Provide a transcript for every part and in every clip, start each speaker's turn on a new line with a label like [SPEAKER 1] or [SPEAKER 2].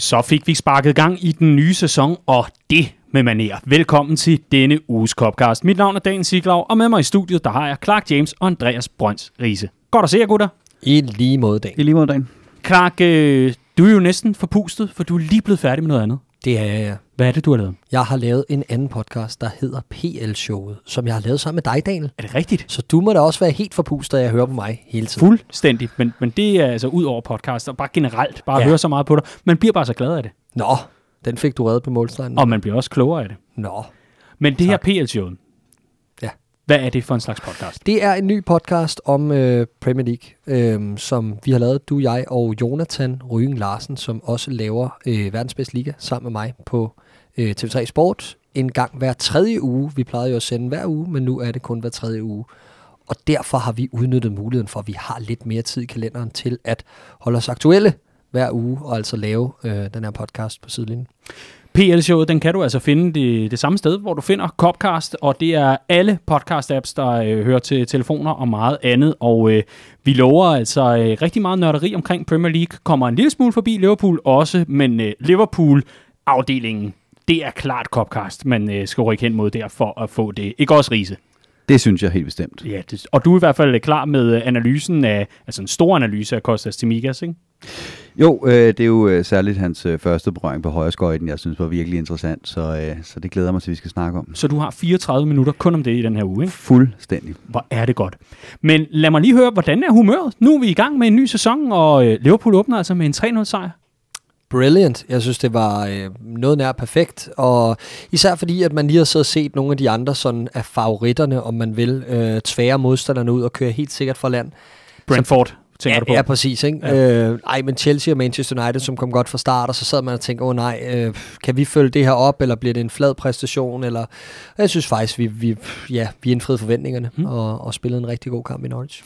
[SPEAKER 1] Så fik vi sparket gang i den nye sæson, og det med maner. Velkommen til denne uges Copcast. Mit navn er Dan Siglaug, og med mig i studiet, der har jeg Clark James og Andreas Brøns Riese. Godt at se jer, gutter.
[SPEAKER 2] I lige måde, Dan.
[SPEAKER 3] I lige måde, Dan.
[SPEAKER 1] Clark, øh, du er jo næsten forpustet, for du er lige blevet færdig med noget andet.
[SPEAKER 2] Det er jeg, ja.
[SPEAKER 1] Hvad er det, du har lavet?
[SPEAKER 2] Jeg har lavet en anden podcast, der hedder PL-showet, som jeg har lavet sammen med dig, Daniel.
[SPEAKER 1] Er det rigtigt?
[SPEAKER 2] Så du må da også være helt forpustet, at jeg hører på mig hele tiden.
[SPEAKER 1] Fuldstændig, men, men det er altså ud over podcast, og bare generelt, bare ja. Høre så meget på dig. Man bliver bare så glad af det,
[SPEAKER 2] Nå, den fik du reddet på målstregen.
[SPEAKER 1] og man bliver også klogere af det.
[SPEAKER 2] Nå.
[SPEAKER 1] Men det
[SPEAKER 2] Tak.
[SPEAKER 1] her PL-showet,
[SPEAKER 2] Ja.
[SPEAKER 1] hvad er det for en slags podcast?
[SPEAKER 2] Det er en ny podcast om øh, Premier League, øh, som vi har lavet, du, jeg og Jonathan Ryen Larsen, som også laver øh, verdens bedste liga sammen med mig på øh, TV3 Sport en gang hver tredje uge. Vi plejede jo at sende hver uge, men nu er det kun hver tredje uge. Og derfor har vi udnyttet muligheden for, at vi har lidt mere tid i kalenderen til at holde os aktuelle hver uge, og altså lave øh, den her podcast på sidelinjen.
[SPEAKER 1] PL-showet, den kan du altså finde det, det samme sted, hvor du finder Copcast, og det er alle podcast-apps, der øh, hører til telefoner og meget andet. Og øh, vi lover altså øh, rigtig meget nørderi omkring Premier League. Kommer en lille smule forbi Liverpool også, men øh, Liverpool-afdelingen, det er klart Copcast, man øh, skal rykke hen mod der for at få det. Ikke også, Riese?
[SPEAKER 3] Det synes jeg helt bestemt.
[SPEAKER 1] Ja, det, og du er i hvert fald klar med øh, analysen af, altså en stor analyse af Kostas Timigas, ikke?
[SPEAKER 3] Jo, øh, det er jo øh, særligt hans øh, første berøring på højreskøjten, jeg synes var virkelig interessant, så, øh, så det glæder mig til, at vi skal snakke om.
[SPEAKER 1] Så du har 34 minutter kun om det i den her uge, ikke?
[SPEAKER 3] Fuldstændig.
[SPEAKER 1] Hvor er det godt. Men lad mig lige høre, hvordan er humøret? Nu er vi i gang med en ny sæson, og øh, Liverpool åbner altså med en 3-0 sejr.
[SPEAKER 2] Brilliant. Jeg synes, det var øh, noget nær perfekt. Og især fordi, at man lige har siddet og set nogle af de andre sådan, af favoritterne, om man vil, øh, tvære modstanderne ud og køre helt sikkert fra land.
[SPEAKER 1] Brentford, tænker
[SPEAKER 2] ja,
[SPEAKER 1] du på?
[SPEAKER 2] Ja, præcis. Ikke? Ja. Øh, ej, men Chelsea og Manchester United, som kom godt fra start, og så sad man og tænkte, åh oh, nej, øh, kan vi følge det her op, eller bliver det en flad præstation? Eller... Jeg synes faktisk, vi, vi, ja, vi indfriede forventningerne,
[SPEAKER 1] mm.
[SPEAKER 2] og, og spillede en rigtig god kamp i Norwich.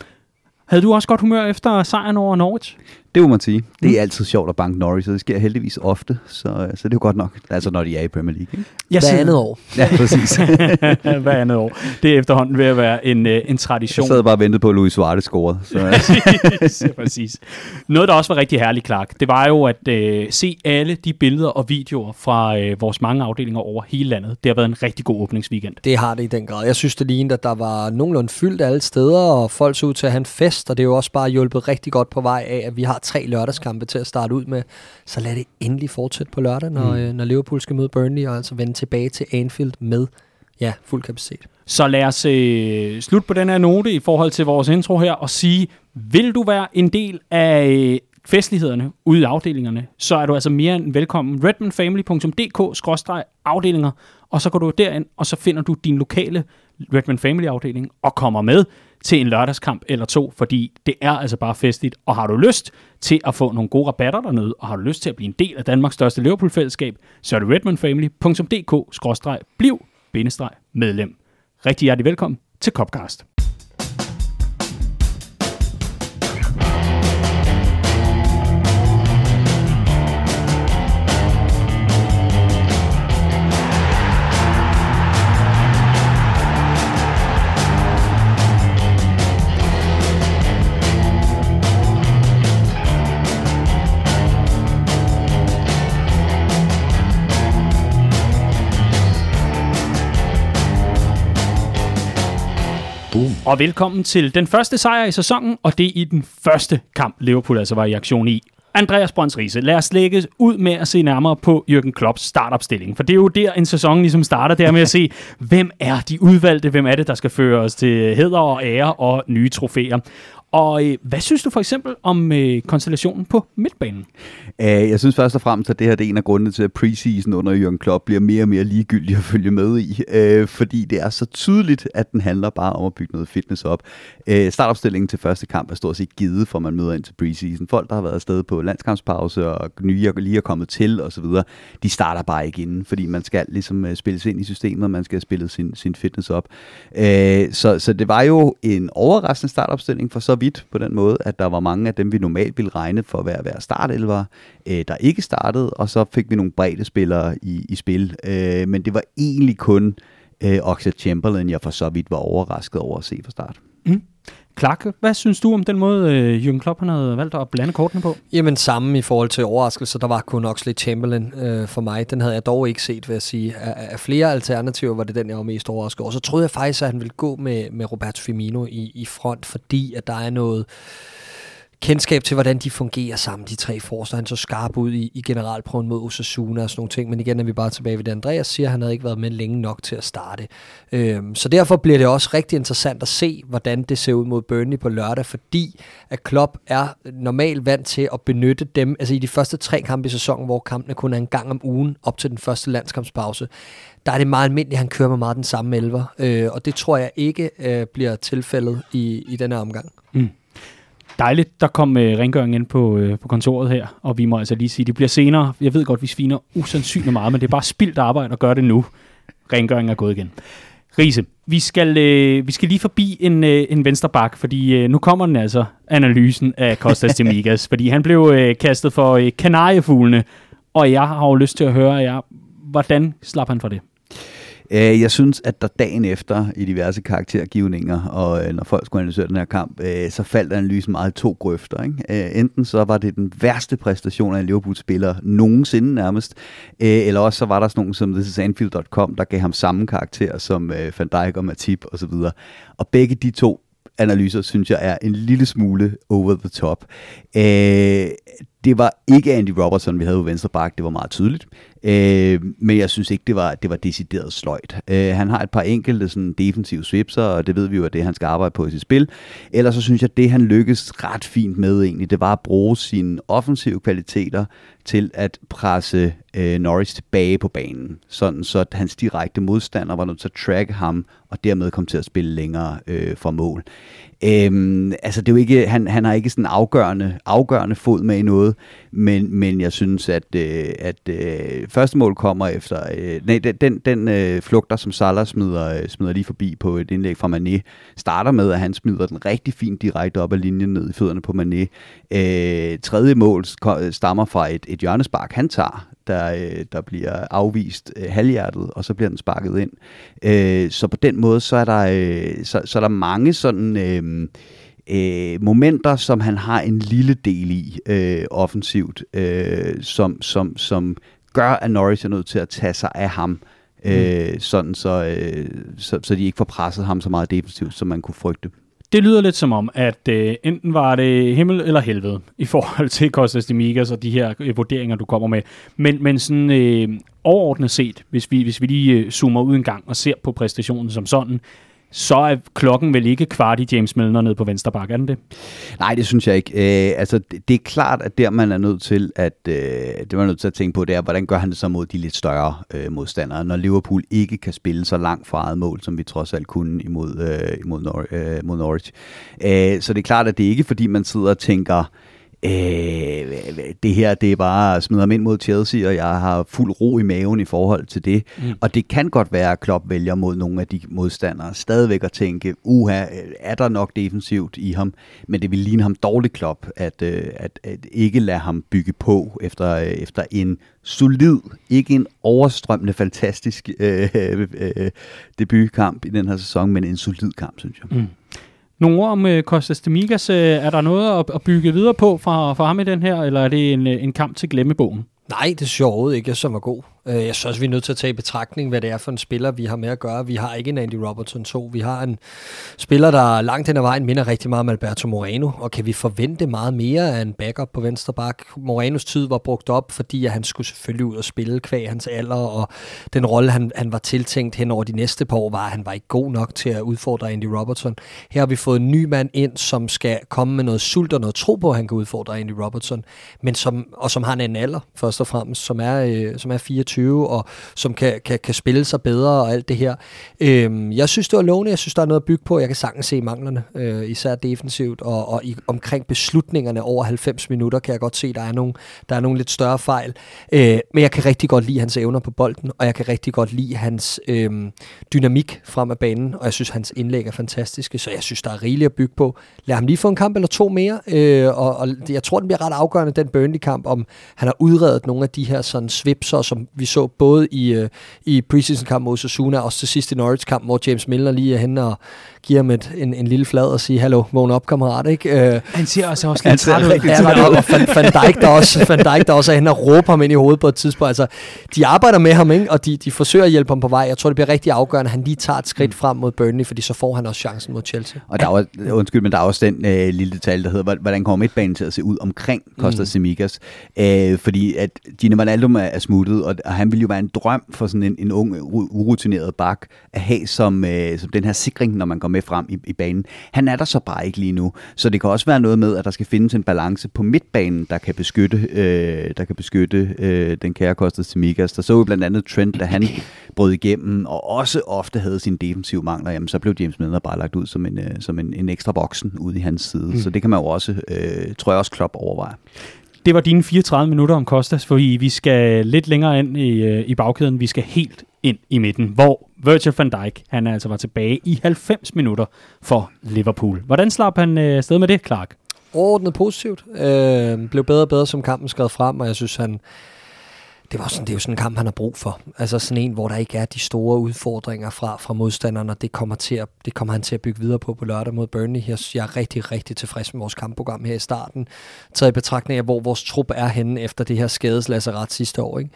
[SPEAKER 1] Havde du også godt humør efter sejren over Norwich?
[SPEAKER 3] Det må man sige. Det
[SPEAKER 1] Mm.
[SPEAKER 3] er altid sjovt at banke Norwich, så det sker heldigvis ofte, så, øh, så det er jo godt nok, altså når de er i Premier League. Ikke?
[SPEAKER 1] Jeg
[SPEAKER 2] Hver andet år.
[SPEAKER 3] Ja, præcis.
[SPEAKER 1] Hver andet år. Det er efterhånden ved at være en, øh, en
[SPEAKER 3] Jeg
[SPEAKER 1] tradition.
[SPEAKER 3] sad bare og ventede på, at Luis Suarez scorede. Så, øh,
[SPEAKER 1] præcis, ja, præcis. Noget, der også var rigtig herligt, Clark, det var jo at øh, se alle de billeder og videoer fra øh, vores mange afdelinger over hele landet. Det har været en rigtig god åbningsweekend.
[SPEAKER 2] Det har det i den grad. Jeg synes, det lignede, at der var nogenlunde fyldt alle steder, og folk så ud til at have en fest, og det er jo også bare hjulpet rigtig godt på vej af, at vi har tre lørdagskampe til at starte ud med. Så lad det endelig fortsætte på lørdag, når,
[SPEAKER 1] Mm.
[SPEAKER 2] mm. når Liverpool skal møde Burnley, og altså vende tilbage til Anfield med ja, fuld kapacitet.
[SPEAKER 1] Så lad os øh, slutte på den her note i forhold til vores intro her og sige, vil du være en del af øh, festlighederne ude i afdelingerne, så er du altså mere end velkommen. redmanfamily.dk-afdelinger, og så går du derind, og så finder du din lokale Redman Family afdeling og kommer med til en lørdagskamp eller to, fordi det er altså bare festligt. Og har du lyst til at få nogle gode rabatter dernede, og har du lyst til at blive en del af Danmarks største Liverpool-fællesskab, så er det redmondfamily.dk-bliv-medlem. Rigtig hjertelig velkommen til Copcast.
[SPEAKER 2] Boom.
[SPEAKER 1] Og velkommen til den første sejr i sæsonen, og det er i den første kamp, Liverpool altså var i aktion i. Andreas Brøns Riese, lad os lægge ud med at se nærmere på Jürgen Klopps startopstilling. For det er jo der, en sæson ligesom starter, der med at se, hvem er de udvalgte, hvem er det, der skal føre os til heder og ære og nye trofæer. Og øh, hvad synes du for eksempel om øh, konstellationen på midtbanen?
[SPEAKER 3] Æh, jeg synes først og fremmest, at det her det er en af grundene til, at preseason under Jørgen Klopp bliver mere og mere ligegyldig at følge med i. Øh, fordi det er så tydeligt, at den handler bare om at bygge noget fitness op. Øh, startopstillingen til første kamp er stort set givet, for man møder ind til preseason. Folk, der har været afsted på landskampspause og nye er lige er kommet til osv., de starter bare ikke inden, fordi man skal ligesom øh, spilles ind i systemet, og man skal have spillet sin, sin fitness op. Øh, så, så det var jo en overraskende startopstilling for så vidt på den måde, at der var mange af dem, vi normalt ville regne for at være, være startelver, øh, der ikke startede, og så fik vi nogle brede spillere i, i spil. Øh, men det var egentlig kun øh, Oxford Chamberlain, jeg for så vidt var overrasket over at se fra start. Mm.
[SPEAKER 1] Clark, hvad synes du om den måde, øh, Jürgen Klopp han havde valgt at blande kortene på?
[SPEAKER 2] Jamen samme i forhold til overraskelser. Der var kun Oxley Chamberlain øh, for mig. Den havde jeg dog ikke set, vil jeg sige. Af, af flere alternativer var det den, jeg var mest overrasket over. Så troede jeg faktisk, at han ville gå med, med Roberto Firmino i, i front, fordi at der er noget kendskab til, hvordan de fungerer sammen, de tre forster. Han så skarp ud i, i generalprøven mod Osasuna og sådan nogle ting. Men igen er vi bare tilbage ved det, Andreas siger, at han havde ikke været med længe nok til at starte. Øhm, så derfor bliver det også rigtig interessant at se, hvordan det ser ud mod Burnley på lørdag, fordi at Klopp er normalt vant til at benytte dem, altså i de første tre kampe i sæsonen, hvor kampene kun er en gang om ugen, op til den første landskampspause, der er det meget almindeligt, at han kører med meget den samme elver, øh, og det tror jeg ikke øh, bliver tilfældet i, i denne omgang.
[SPEAKER 1] Mm. Dejligt, der kom øh, rengøring ind på, øh, på kontoret her, og vi må altså lige sige, det bliver senere. Jeg ved godt, vi sviner usandsynligt meget, men det er bare spildt arbejde at gøre det nu. Rengøringen er gået igen. Riese, vi skal, øh, vi skal lige forbi en, øh, en venstre bak, fordi øh, nu kommer den altså, analysen af Kostas Demigas, fordi han blev øh, kastet for øh, kanariefuglene, og jeg har jo lyst til at høre jer, hvordan slap han for det?
[SPEAKER 3] Øh, jeg synes, at der dagen efter i diverse karaktergivninger, og øh, når folk skulle analysere den her kamp, øh, så faldt analysen meget i to grøfter. Ikke? Øh, enten så var det den værste præstation af en Liverpool-spiller nogensinde nærmest, øh, eller også så var der sådan nogen som thisisanfield.com, der gav ham samme karakter som øh, Van Dijk og Matip osv. Og begge de to analyser, synes jeg, er en lille smule over the top. Øh, det var ikke Andy Robertson, vi havde på venstre bak, det var meget tydeligt. Øh, men jeg synes ikke, det var, det var decideret sløjt. Øh, han har et par enkelte sådan, defensive svipser, og det ved vi jo, at det han skal arbejde på i sit spil. Ellers så synes jeg, at det han lykkedes ret fint med egentlig, det var at bruge sine offensive kvaliteter til at presse øh, Norris tilbage på banen, sådan så at hans direkte modstander var nødt til at track ham, og dermed kom til at spille længere øh, for mål. Øhm, altså det er jo ikke, han, han har ikke sådan afgørende, afgørende fod med i noget, men, men jeg synes, at, øh, at øh, første mål kommer efter, øh, nej, den, den, den øh, flugter, som Salah smider, øh, smider lige forbi på et indlæg fra Mané, starter med, at han smider den rigtig fint direkte op ad linjen ned i fødderne på Mané. Øh, tredje mål stammer fra et, et hjørnespark, han tager, der, øh, der bliver afvist øh, halvhjertet, og så bliver den sparket ind. Øh, så på den måde, så er der, øh, så, så er der mange sådan... Øh, øh, momenter, som han har en lille del i øh, offensivt, øh, som, som, som gør, at Norris er nødt til at tage sig af ham, øh, mm. sådan så, øh, så, så de ikke får presset ham så meget defensivt, som man kunne frygte.
[SPEAKER 1] Det lyder lidt som om, at øh, enten var det himmel eller helvede i forhold til Costas Dimigas og de her øh, vurderinger, du kommer med. Men, men sådan øh, overordnet set, hvis vi, hvis vi lige øh, zoomer ud en gang og ser på præstationen som sådan, så er klokken vel ikke kvart i James Milner nede på venstre bakke, er den det?
[SPEAKER 3] Nej, det synes jeg ikke. Øh, altså, det, det er klart, at der man er nødt til at, øh, det man er nødt til at tænke på, det er, hvordan gør han det så mod de lidt større øh, modstandere, når Liverpool ikke kan spille så langt fra eget mål, som vi trods alt kunne imod, øh, imod, Nor- øh, mod Norwich. Øh, så det er klart, at det er ikke fordi, man sidder og tænker, øh, det her det er bare smider ham ind mod Chelsea, og jeg har fuld ro i maven i forhold til det. Mm. Og det kan godt være, at Klopp vælger mod nogle af de modstandere stadigvæk at tænke, uha, er der nok defensivt i ham? Men det vil ligne ham dårligt Klopp, at, øh, at, at ikke lade ham bygge på efter, øh, efter en solid, ikke en overstrømmende, fantastisk øh, øh, debutkamp i den her sæson, men en solid kamp, synes jeg. Mm.
[SPEAKER 1] Nogle ord om uh, Kostas Demigas. Øh, er der noget at, at bygge videre på for, for ham i den her, eller er det en, øh, en kamp til glemmebogen?
[SPEAKER 2] Nej, det synes jeg ikke, som var god. Øh, jeg synes også, vi er nødt til at tage i betragtning, hvad det er for en spiller, vi har med at gøre. Vi har ikke en Andy Robertson 2. Vi har en spiller, der langt hen ad vejen minder rigtig meget om Alberto Moreno, og kan vi forvente meget mere af en backup på venstre bak? Morenos tid var brugt op, fordi at han skulle selvfølgelig ud og spille kvæg hans alder, og den rolle, han, han var tiltænkt hen over de næste par år, var, at han var ikke god nok til at udfordre Andy Robertson. Her har vi fået en ny mand ind, som skal komme med noget sult og noget tro på, at han kan udfordre Andy Robertson, men som, og som har en alder, først og fremmest, som er, øh, som er 24 20, og som kan, kan, kan spille sig bedre og alt det her. Øhm, jeg synes, det var lovende. Jeg synes, der er noget at bygge på. Jeg kan sagtens se manglerne, øh, især defensivt, og, og i, omkring beslutningerne over 90 minutter kan jeg godt se, der er nogle, der er nogle lidt større fejl. Øh, men jeg kan rigtig godt lide hans evner på bolden, og jeg kan rigtig godt lide hans øh, dynamik frem af banen, og jeg synes, hans indlæg er fantastiske, så jeg synes, der er rigeligt at bygge på. Lad ham lige få en kamp eller to mere, øh, og, og jeg tror, den bliver ret afgørende, den Burnley-kamp, om han har udredet nogle af de her sådan svipser, som vi vi så både i, uh, i preseason-kamp mod Osasuna, og også til sidst i Norwich-kamp, hvor James Milner lige er henne og giver ham et, en, en lille flad og siger, hallo, vågn op, kammerat, ikke? Uh,
[SPEAKER 1] han ser også, også lidt træt ud.
[SPEAKER 2] Ja, og Van, Van, Dijk, der også, Van Dijk, der også er henne og råber ham ind i hovedet på et tidspunkt. Altså, de arbejder med ham, ikke? og de, de forsøger at hjælpe ham på vej. Jeg tror, det bliver rigtig afgørende, at han lige tager et skridt mm. frem mod Burnley, fordi så får han også chancen mod Chelsea.
[SPEAKER 3] Og der er, undskyld, men der er også den øh, lille detalje, der hedder, hvordan kommer midtbanen til at se ud omkring Costa mm. Semikas. Øh, fordi at Gino Wijnaldum er, er smuttet, og, og han ville jo være en drøm for sådan en, en ung, urutineret bak at have som, øh, som den her sikring, når man går med frem i, i banen. Han er der så bare ikke lige nu, så det kan også være noget med, at der skal findes en balance på midtbanen, der kan beskytte, øh, der kan beskytte øh, den kære Costa Semikas. Der så vi blandt andet Trent, da han brød igennem, og også ofte havde sine defensive mangler, jamen så blev James Milner bare lagt ud som en, øh, som en, en ekstra voksen ude i hans side. Mm. Så det kan man jo også, øh, tror jeg også, Klopp overveje.
[SPEAKER 1] Det var dine 34 minutter om Kostas, for vi skal lidt længere ind i, øh, i bagkæden. Vi skal helt ind i midten, hvor Virgil van Dijk, han altså var tilbage i 90 minutter for Liverpool. Hvordan slap han øh, sted med det, Clark?
[SPEAKER 2] Overordnet positivt. Øh, blev bedre og bedre, som kampen skred frem, og jeg synes, han, det, var sådan, det er jo sådan en kamp, han har brug for. Altså sådan en, hvor der ikke er de store udfordringer fra, fra modstanderne, og det kommer, til at, det kommer han til at bygge videre på på lørdag mod Burnley. Jeg, jeg er rigtig, rigtig tilfreds med vores kampprogram her i starten. Taget i betragtning af, hvor vores trup er henne efter det her skadeslasseret sidste år. Ikke?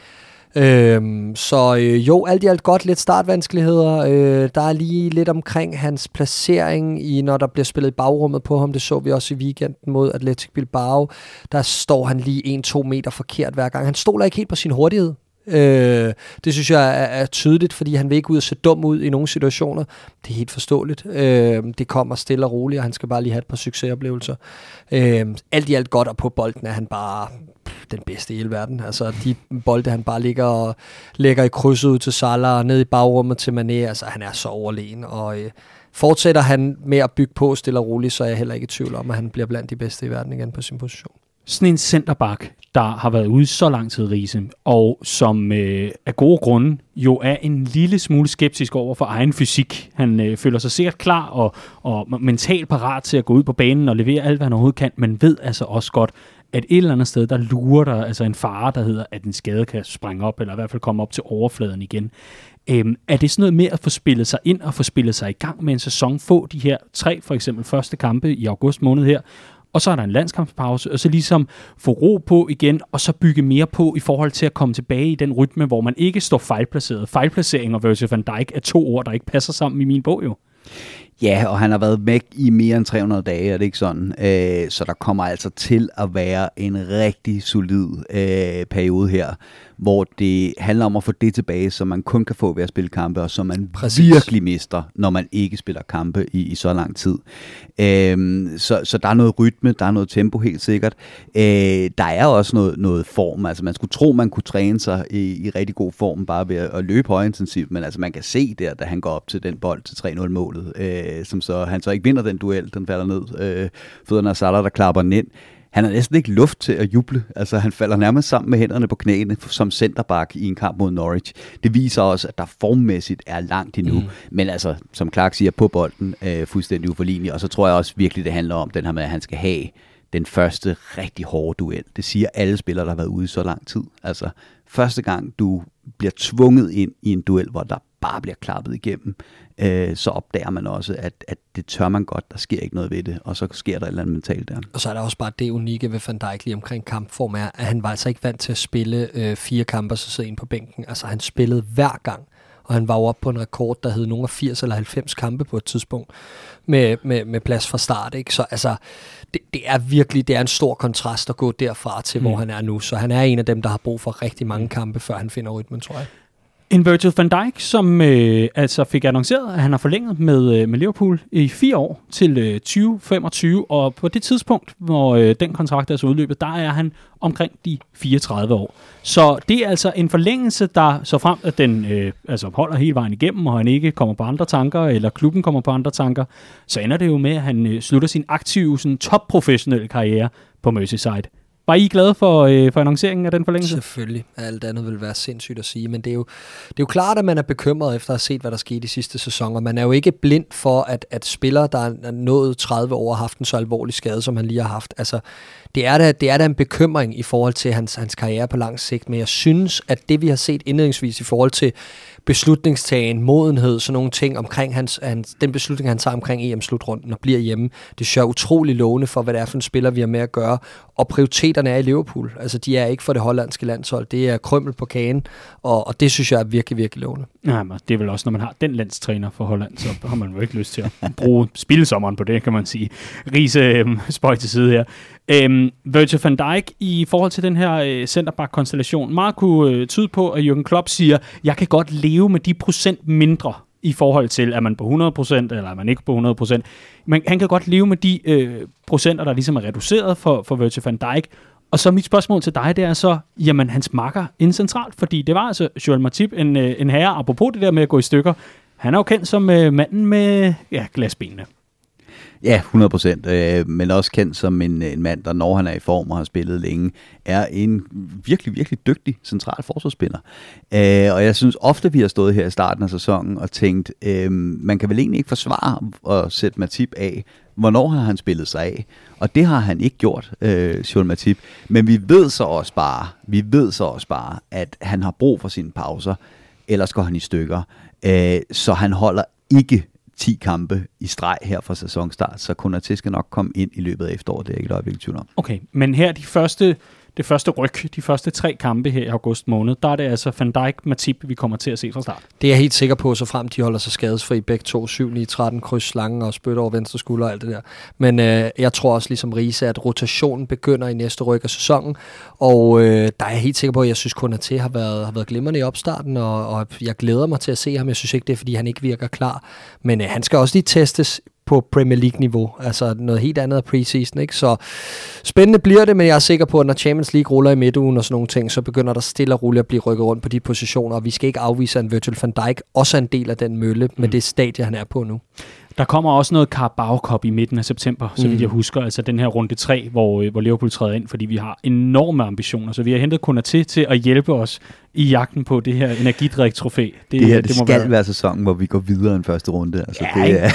[SPEAKER 2] Øhm, så øh, jo, alt i alt godt, lidt startvanskeligheder. Øh, der er lige lidt omkring hans placering, i når der bliver spillet i bagrummet på ham. Det så vi også i weekenden mod Atletic Bilbao. Der står han lige 1-2 meter forkert hver gang. Han stoler ikke helt på sin hurtighed. Øh, det synes jeg er, er tydeligt, fordi han vil ikke ud og se dum ud i nogle situationer. Det er helt forståeligt. Øh, det kommer stille og roligt, og han skal bare lige have et par succesoplevelser. Øh, alt i alt godt, og på bolden er han bare den bedste i hele verden. Altså de bolde, han bare ligger og lægger i krydset ud til Salah og ned i bagrummet til Mané, altså han er så overlegen, og øh, fortsætter han med at bygge på stille og roligt, så er jeg heller ikke i tvivl om, at han bliver blandt de bedste i verden igen på sin position.
[SPEAKER 1] Sådan en centerback, der har været ude så lang tid, Riese, og som øh, af gode grunde jo er en lille smule skeptisk over for egen fysik. Han øh, føler sig sikkert klar og, og mentalt parat til at gå ud på banen og levere alt, hvad han overhovedet kan, men ved altså også godt, at et eller andet sted, der lurer der altså en fare, der hedder, at en skade kan springe op, eller i hvert fald komme op til overfladen igen. Øhm, er det sådan noget med at få spillet sig ind og få spillet sig i gang med en sæson, få de her tre, for eksempel første kampe i august måned her, og så er der en landskampspause, og så ligesom få ro på igen, og så bygge mere på i forhold til at komme tilbage i den rytme, hvor man ikke står fejlplaceret. Fejlplacering og Virgil van Dijk er to ord, der ikke passer sammen i min bog jo.
[SPEAKER 3] Ja, og han har været væk i mere end 300 dage, er det ikke sådan? Øh, så der kommer altså til at være en rigtig solid øh, periode her, hvor det handler om at få det tilbage, som man kun kan få ved at spille kampe, og som man Præcis. virkelig mister, når man ikke spiller kampe i, i så lang tid. Øhm, så, så der er noget rytme, der er noget tempo helt sikkert. Øh, der er også noget, noget form, altså man skulle tro, man kunne træne sig i, i rigtig god form bare ved at, at løbe højintensivt, men altså man kan se der, da han går op til den bold til 3-0-målet, øh, som så han så ikke vinder den duel, den falder ned. Øh, fødderne af Salah, der klapper den ind han har næsten ikke luft til at juble. Altså, han falder nærmest sammen med hænderne på knæene som centerback i en kamp mod Norwich. Det viser også, at der formmæssigt er langt endnu. Mm. Men altså, som Clark siger, på bolden øh, fuldstændig uforlignelig. Og så tror jeg også virkelig, det handler om den her med, at han skal have den første rigtig hårde duel. Det siger alle spillere, der har været ude i så lang tid. Altså, første gang du bliver tvunget ind i en duel, hvor der bare bliver klappet igennem, øh, så opdager man også, at, at det tør man godt, der sker ikke noget ved det, og så sker der et eller andet mentalt der.
[SPEAKER 2] Og så er der også bare det unikke ved Van Dijk lige omkring kampform, er, at han var altså ikke vant til at spille øh, fire kampe, så sidde ind på bænken. Altså han spillede hver gang, og han var jo oppe på en rekord, der hed nogle af 80 eller 90 kampe på et tidspunkt, med, med, med plads fra start. Ikke? Så altså, det, det er virkelig det er en stor kontrast at gå derfra til, mm. hvor han er nu. Så han er en af dem, der har brug for rigtig mange kampe, før han finder rytmen, tror jeg.
[SPEAKER 1] En Virgil van Dijk, som øh, altså fik annonceret, at han har forlænget med, øh, med Liverpool i fire år til øh, 2025, og på det tidspunkt, hvor øh, den kontrakt er så udløbet, der er han omkring de 34 år. Så det er altså en forlængelse, der så frem, at den øh, altså holder hele vejen igennem, og han ikke kommer på andre tanker, eller klubben kommer på andre tanker, så ender det jo med, at han øh, slutter sin aktive, sådan, top-professionelle karriere på Merseyside var I glade for, øh, for annonceringen af den forlængelse?
[SPEAKER 2] Selvfølgelig. Alt andet vil være sindssygt at sige, men det er, jo, det er jo klart, at man er bekymret efter at have set, hvad der skete i sidste sæson, og man er jo ikke blind for, at, at spillere, der er nået 30 år, har haft en så alvorlig skade, som han lige har haft. Altså, det er da, det er da en bekymring i forhold til hans, hans karriere på lang sigt, men jeg synes, at det vi har set indledningsvis i forhold til beslutningstagen, modenhed, sådan nogle ting omkring hans, hans, den beslutning, han tager omkring EM-slutrunden og bliver hjemme. Det synes utrolig lovende for, hvad det er for en spiller, vi har med at gøre. Og prioriteterne er i Liverpool. Altså, de er ikke for det hollandske landshold. Det er krømmel på kagen, og, og det synes jeg er virkelig, virkelig lovende.
[SPEAKER 1] Ja, men det er vel også, når man har den landstræner for Holland, så har man jo ikke lyst til at bruge spilsommeren på det, kan man sige. Riese øh, spøj til side her. Øhm, Virgil van Dijk i forhold til den her øh, centerback-konstellation, meget kunne øh, tyde på, at Jürgen Klopp siger, jeg kan godt leve med de procent mindre i forhold til, er man på 100% eller er man ikke på 100%. Men han kan godt leve med de øh, procenter, der ligesom er reduceret for, for Virgil van Dijk. Og så mit spørgsmål til dig, det er så, jamen hans makker ind centralt, fordi det var altså Joel Matip, en, øh, en herre, apropos det der med at gå i stykker, han er jo kendt som øh, manden med ja, glasbenene.
[SPEAKER 3] Ja, 100 procent, øh, men også kendt som en, en mand, der når han er i form og har spillet længe, er en virkelig, virkelig dygtig central forsvarsspiller. Øh, og jeg synes ofte, vi har stået her i starten af sæsonen og tænkt, øh, man kan vel egentlig ikke forsvare at sætte Matip af. Hvornår har han spillet sig af? Og det har han ikke gjort, øh, Sjøl Matip. Men vi ved så også bare, vi ved så også bare, at han har brug for sine pauser, ellers går han i stykker. Øh, så han holder ikke 10 kampe i streg her fra sæsonstart, så Konaté skal nok komme ind i løbet af efteråret, det er ikke et øjeblik tvivl om.
[SPEAKER 1] Okay, men her de første, det første ryg, de første tre kampe her i august måned, der er det altså Van Dijk, Matip, vi kommer til at se fra start.
[SPEAKER 2] Det er jeg helt sikker på, så frem de holder sig skadesfri begge to, 7, 9, 13, kryds slangen og spytter over venstre skulder og alt det der. Men øh, jeg tror også ligesom Riese, at rotationen begynder i næste ryg af sæsonen, og øh, der er jeg helt sikker på, at jeg synes kun, at har været, har været glimrende i opstarten, og, og jeg glæder mig til at se ham. Jeg synes ikke, det er, fordi han ikke virker klar, men øh, han skal også lige testes på Premier League-niveau. Altså noget helt andet af preseason, ikke? Så spændende bliver det, men jeg er sikker på, at når Champions League ruller i midtugen og sådan nogle ting, så begynder der stille og roligt at blive rykket rundt på de positioner, og vi skal ikke afvise, at en Virgil van Dijk også er en del af den mølle med mm. det stadie, han er på nu.
[SPEAKER 1] Der kommer også noget Carabao Cup i midten af september, så vidt mm. jeg husker. Altså den her runde 3, hvor, øh, hvor Liverpool træder ind, fordi vi har enorme ambitioner. Så vi har hentet Konaté til at hjælpe os i jagten på det her energidrik-trofæ.
[SPEAKER 3] Det, det her, det, det må skal være... være sæsonen, hvor vi går videre end første runde. Altså,
[SPEAKER 1] ja,
[SPEAKER 3] det er...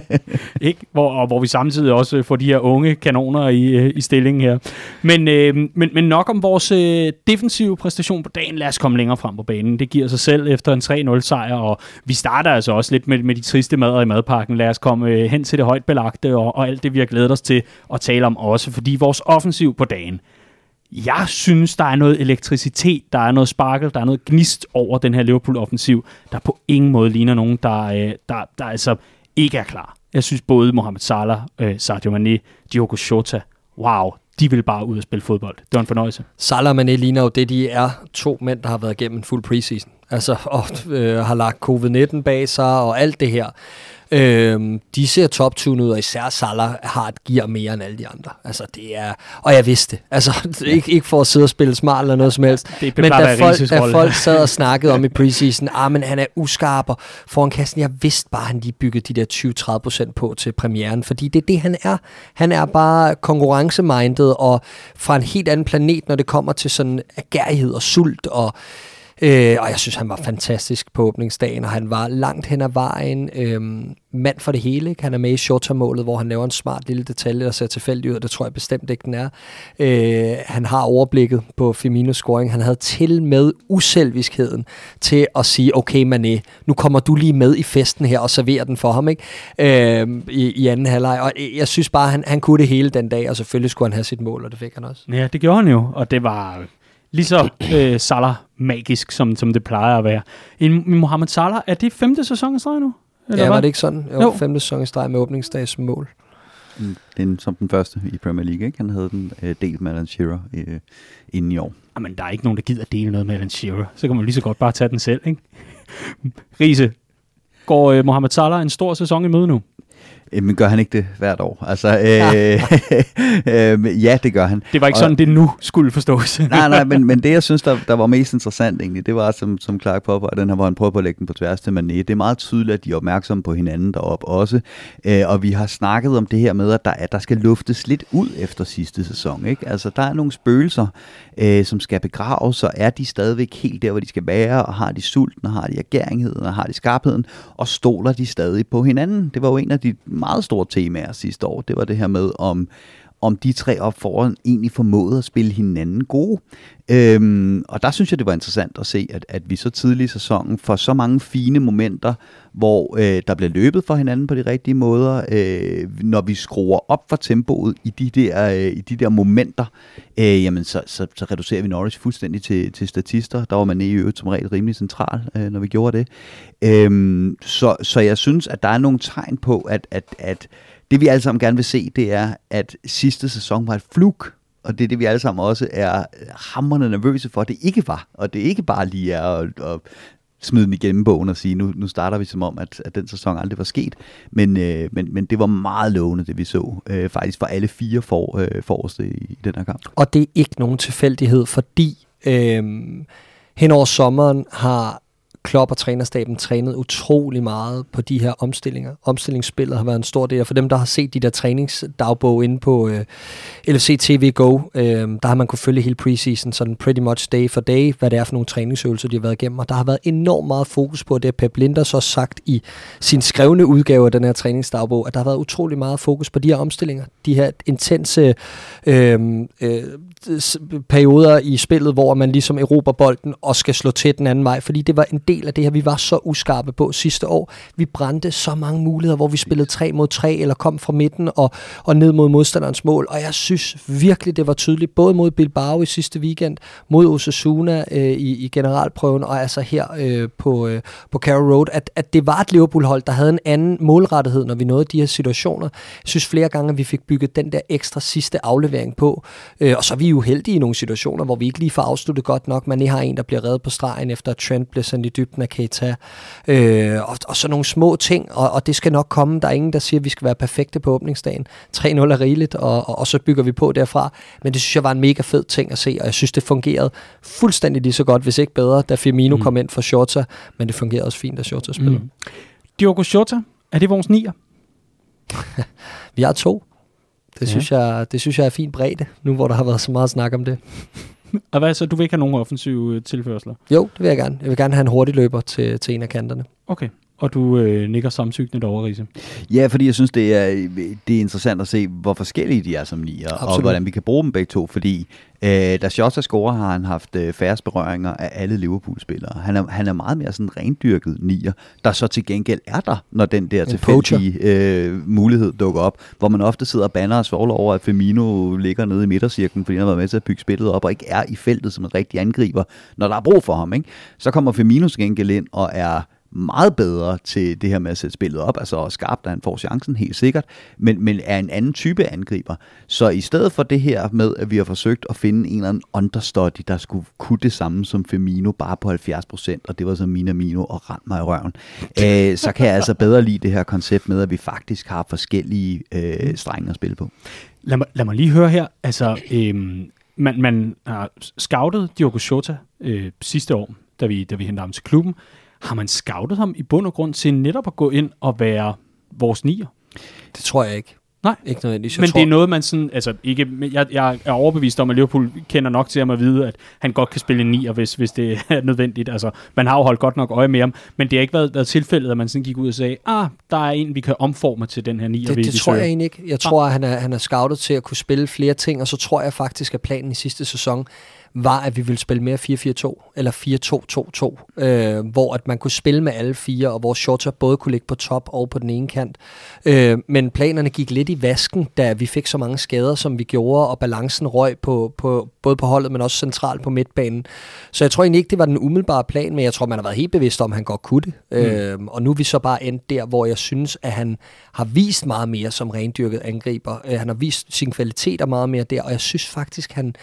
[SPEAKER 1] ikke? Hvor, og hvor vi samtidig også får de her unge kanoner i, øh, i stillingen her. Men, øh, men, men nok om vores øh, defensive præstation på dagen. Lad os komme længere frem på banen. Det giver sig selv efter en 3-0 sejr, og vi starter altså også lidt med, med de triste mader i madpakken. Lad os komme øh, hen til det højt belagte, og, og alt det, vi har glædet os til at tale om også, fordi vores offensiv på dagen, jeg synes, der er noget elektricitet, der er noget sparkel, der er noget gnist over den her Liverpool-offensiv, der på ingen måde ligner nogen, der, øh, der, der altså ikke er klar. Jeg synes både Mohamed Salah, øh, Sadio Mane, Diogo Jota, wow, de vil bare ud og spille fodbold. Det var en fornøjelse.
[SPEAKER 2] Salah og Mane ligner jo det, de er to mænd, der har været igennem en fuld preseason. Altså, og øh, har lagt covid-19 bag sig og alt det her. Øhm, de ser top ud, og især Salah har et gear mere end alle de andre. Altså, det er... Og jeg vidste det. Altså, ikke, ikke for at sidde og spille smart eller noget som helst.
[SPEAKER 1] Det
[SPEAKER 2] men
[SPEAKER 1] da
[SPEAKER 2] folk, da folk sad og snakkede om i preseason, ah, men han er uskarp og foran kassen. Jeg vidste bare, at han lige byggede de der 20-30% på til premieren, fordi det er det, han er. Han er bare konkurrencemindet og fra en helt anden planet, når det kommer til sådan agerighed og sult og Øh, og jeg synes, han var fantastisk på åbningsdagen, og han var langt hen ad vejen øh, mand for det hele. Ikke? Han er med i shortermålet, hvor han laver en smart lille detalje, der ser tilfældig ud, og det tror jeg bestemt ikke, den er. Øh, han har overblikket på Firmino's scoring. Han havde til med uselviskheden til at sige, okay Mané, nu kommer du lige med i festen her og serverer den for ham ikke? Øh, i, i anden halvleg. Og jeg synes bare, han, han kunne det hele den dag, og selvfølgelig skulle han have sit mål, og det fik han også.
[SPEAKER 1] Ja, det gjorde han jo, og det var lige så øh, Salah magisk, som, som det plejer at være. En, Mohamed Salah, er det femte sæson i streg nu?
[SPEAKER 2] Eller ja, var det ikke sådan? Jo, jo. femte sæson i streg med åbningsdags mål.
[SPEAKER 3] Mm, den som den første i Premier League, ikke? Han havde den øh, delt med Alan Shearer øh, inden i år.
[SPEAKER 1] Jamen, der er ikke nogen, der gider dele noget med Alan Shearer. Så kan man lige så godt bare tage den selv, ikke? Riese, går øh, Mohamed Salah en stor sæson i møde nu?
[SPEAKER 3] Øh, Men gør han ikke det hvert år? Altså, øh, øh, ja, det gør han.
[SPEAKER 1] Det var ikke
[SPEAKER 3] Og-
[SPEAKER 1] sådan, det nu skulle forstås.
[SPEAKER 3] nej, nej, men, men det, jeg synes, der, der var mest interessant egentlig, det var, som, som Clark påpeger, den her, hvor han prøver på at lægge den på tværs til Mané. Det er meget tydeligt, at de er opmærksomme på hinanden deroppe også. Øh, og vi har snakket om det her med, at der, at der skal luftes lidt ud efter sidste sæson. Ikke? Altså, der er nogle spøgelser, øh, som skal begraves, så er de stadigvæk helt der, hvor de skal være, og har de sulten, og har de ageringheden, og har de skarpheden, og stoler de stadig på hinanden. Det var jo en af de meget store temaer sidste år. Det var det her med, om om de tre op foran egentlig formåede at spille hinanden gode. Øhm, og der synes jeg, det var interessant at se, at, at vi så tidligt i sæsonen får så mange fine momenter, hvor øh, der bliver løbet for hinanden på de rigtige måder, øh, når vi skruer op for tempoet i de der, øh, i de der momenter, øh, jamen så, så, så reducerer vi Norwich fuldstændig til, til statister. Der var man i øvrigt som regel rimelig central, øh, når vi gjorde det. Øh, så, så jeg synes, at der er nogle tegn på, at, at, at det vi alle sammen gerne vil se, det er, at sidste sæson var et fluk, og det er det, vi alle sammen også er hammerne nervøse for, at det ikke var. Og det ikke bare lige er at, at smide den igennem bogen og sige, nu, nu starter vi som om, at, at den sæson aldrig var sket. Men, øh, men, men det var meget lovende, det vi så. Øh, faktisk for alle fire for, øh, forreste i, i den her kamp.
[SPEAKER 2] Og det er ikke nogen tilfældighed, fordi øh, hen over sommeren har Klopp og trænerstaben trænet utrolig meget på de her omstillinger. Omstillingsspillet har været en stor del, og for dem, der har set de der træningsdagbog inde på øh, LFC TV Go, øh, der har man kunne følge hele preseason, sådan pretty much day for day, hvad det er for nogle træningsøvelser, de har været igennem, og der har været enormt meget fokus på det, Pep Linder så sagt i sin skrevne udgave af den her træningsdagbog, at der har været utrolig meget fokus på de her omstillinger, de her intense øh, øh, perioder i spillet, hvor man ligesom erobrer bolden og skal slå til den anden vej, fordi det var en del af det her, vi var så uskarpe på sidste år. Vi brændte så mange muligheder, hvor vi spillede 3 mod 3, eller kom fra midten og, og ned mod modstanderens mål, og jeg synes virkelig, det var tydeligt, både mod Bilbao i sidste weekend, mod Osasuna øh, i, i generalprøven, og altså her øh, på, øh, på Carrow Road, at, at det var et Liverpool-hold, der havde en anden målrettighed, når vi nåede de her situationer. Jeg synes flere gange, at vi fik bygget den der ekstra sidste aflevering på, øh, og så er vi jo heldige i nogle situationer, hvor vi ikke lige får afsluttet godt nok. Man har en, der bliver reddet på stregen, efter at Trent bliver sendt i dybden af Keita. Øh, og, og så nogle små ting, og, og det skal nok komme. Der er ingen, der siger, at vi skal være perfekte på åbningsdagen. 3-0 er rigeligt, og, og, og så bygger vi på derfra. Men det synes jeg var en mega fed ting at se, og jeg synes, det fungerede fuldstændig lige så godt, hvis ikke bedre, da Firmino mm. kom ind for Shorta, men det fungerede også fint, da Shorta spillede. Mm.
[SPEAKER 1] Diogo Jota, er det vores nier?
[SPEAKER 2] Vi har to. Det,
[SPEAKER 1] Ja.
[SPEAKER 2] synes jeg, det synes jeg er fint bredde, nu hvor der har været så meget snak om det.
[SPEAKER 1] Og hvad så, du vil ikke have nogen offensive øh, tilførsler?
[SPEAKER 2] Jo, det vil jeg gerne. Jeg vil gerne have en hurtig løber til, til en af kanterne.
[SPEAKER 1] Okay. Og du øh, nikker samtykkende over, Riese.
[SPEAKER 3] Ja, fordi jeg synes, det er, det er interessant at se, hvor forskellige de er som nier, og
[SPEAKER 2] Absolut.
[SPEAKER 3] hvordan vi kan bruge dem begge to, fordi øh, da Jota scorer, har han haft øh, færre berøringer af alle Liverpool-spillere. Han er, han er meget mere sådan rendyrket nier, der så til gengæld er der, når den der tilfældige øh, mulighed dukker op, hvor man ofte sidder og banner og svogler over, at Firmino ligger nede i midtercirklen, fordi han har været med til at bygge spillet op, og ikke er i feltet som en rigtig angriber, når der er brug for ham. Ikke? Så kommer Firmino til gengæld ind og er meget bedre til det her med at sætte spillet op, altså skarpt, da han får chancen, helt sikkert, men, men er en anden type angriber. Så i stedet for det her med, at vi har forsøgt at finde en eller anden understudy, der skulle kunne det samme som Firmino, bare på 70%, og det var så Minamino og rent mig i røven, øh, så kan jeg altså bedre lide det her koncept med, at vi faktisk har forskellige øh, strenge at spille på.
[SPEAKER 1] Lad mig, lad mig lige høre her. Altså, øhm, man, man har scoutet Diogo Jota øh, sidste år, da vi, da vi hentede ham til klubben. Har man scoutet ham i bund og grund til netop at gå ind og være vores nier?
[SPEAKER 2] Det tror jeg ikke.
[SPEAKER 1] Nej.
[SPEAKER 2] Ikke nødvendigvis. Jeg
[SPEAKER 1] Men
[SPEAKER 2] tror,
[SPEAKER 1] det er noget, man sådan, altså ikke, jeg, jeg er overbevist om, at Liverpool kender nok til ham at vide, at han godt kan spille en nier, hvis, hvis det er nødvendigt. Altså, man har jo holdt godt nok øje med ham, men det har ikke været, været tilfældet, at man sådan gik ud og sagde, ah, der er en, vi kan omforme til den her nier,
[SPEAKER 2] det, det tror
[SPEAKER 1] søger."
[SPEAKER 2] jeg egentlig ikke. Jeg tror, at han er, han er scoutet til at kunne spille flere ting, og så tror jeg faktisk, at planen i sidste sæson var, at vi ville spille mere 4-4-2, eller 4-2-2-2, øh, hvor at man kunne spille med alle fire, og hvor Shorter både kunne ligge på top og på den ene kant. Øh, men planerne gik lidt i vasken, da vi fik så mange skader, som vi gjorde, og balancen røg på, på, både på holdet, men også centralt på midtbanen. Så jeg tror egentlig ikke, det var den umiddelbare plan, men jeg tror, man har været helt bevidst om, at han godt kunne det. Mm. Øh, og nu er vi så bare endt der, hvor jeg synes, at han har vist meget mere som rendyrket angriber. Øh, han har vist sine kvaliteter meget mere der, og jeg synes faktisk, han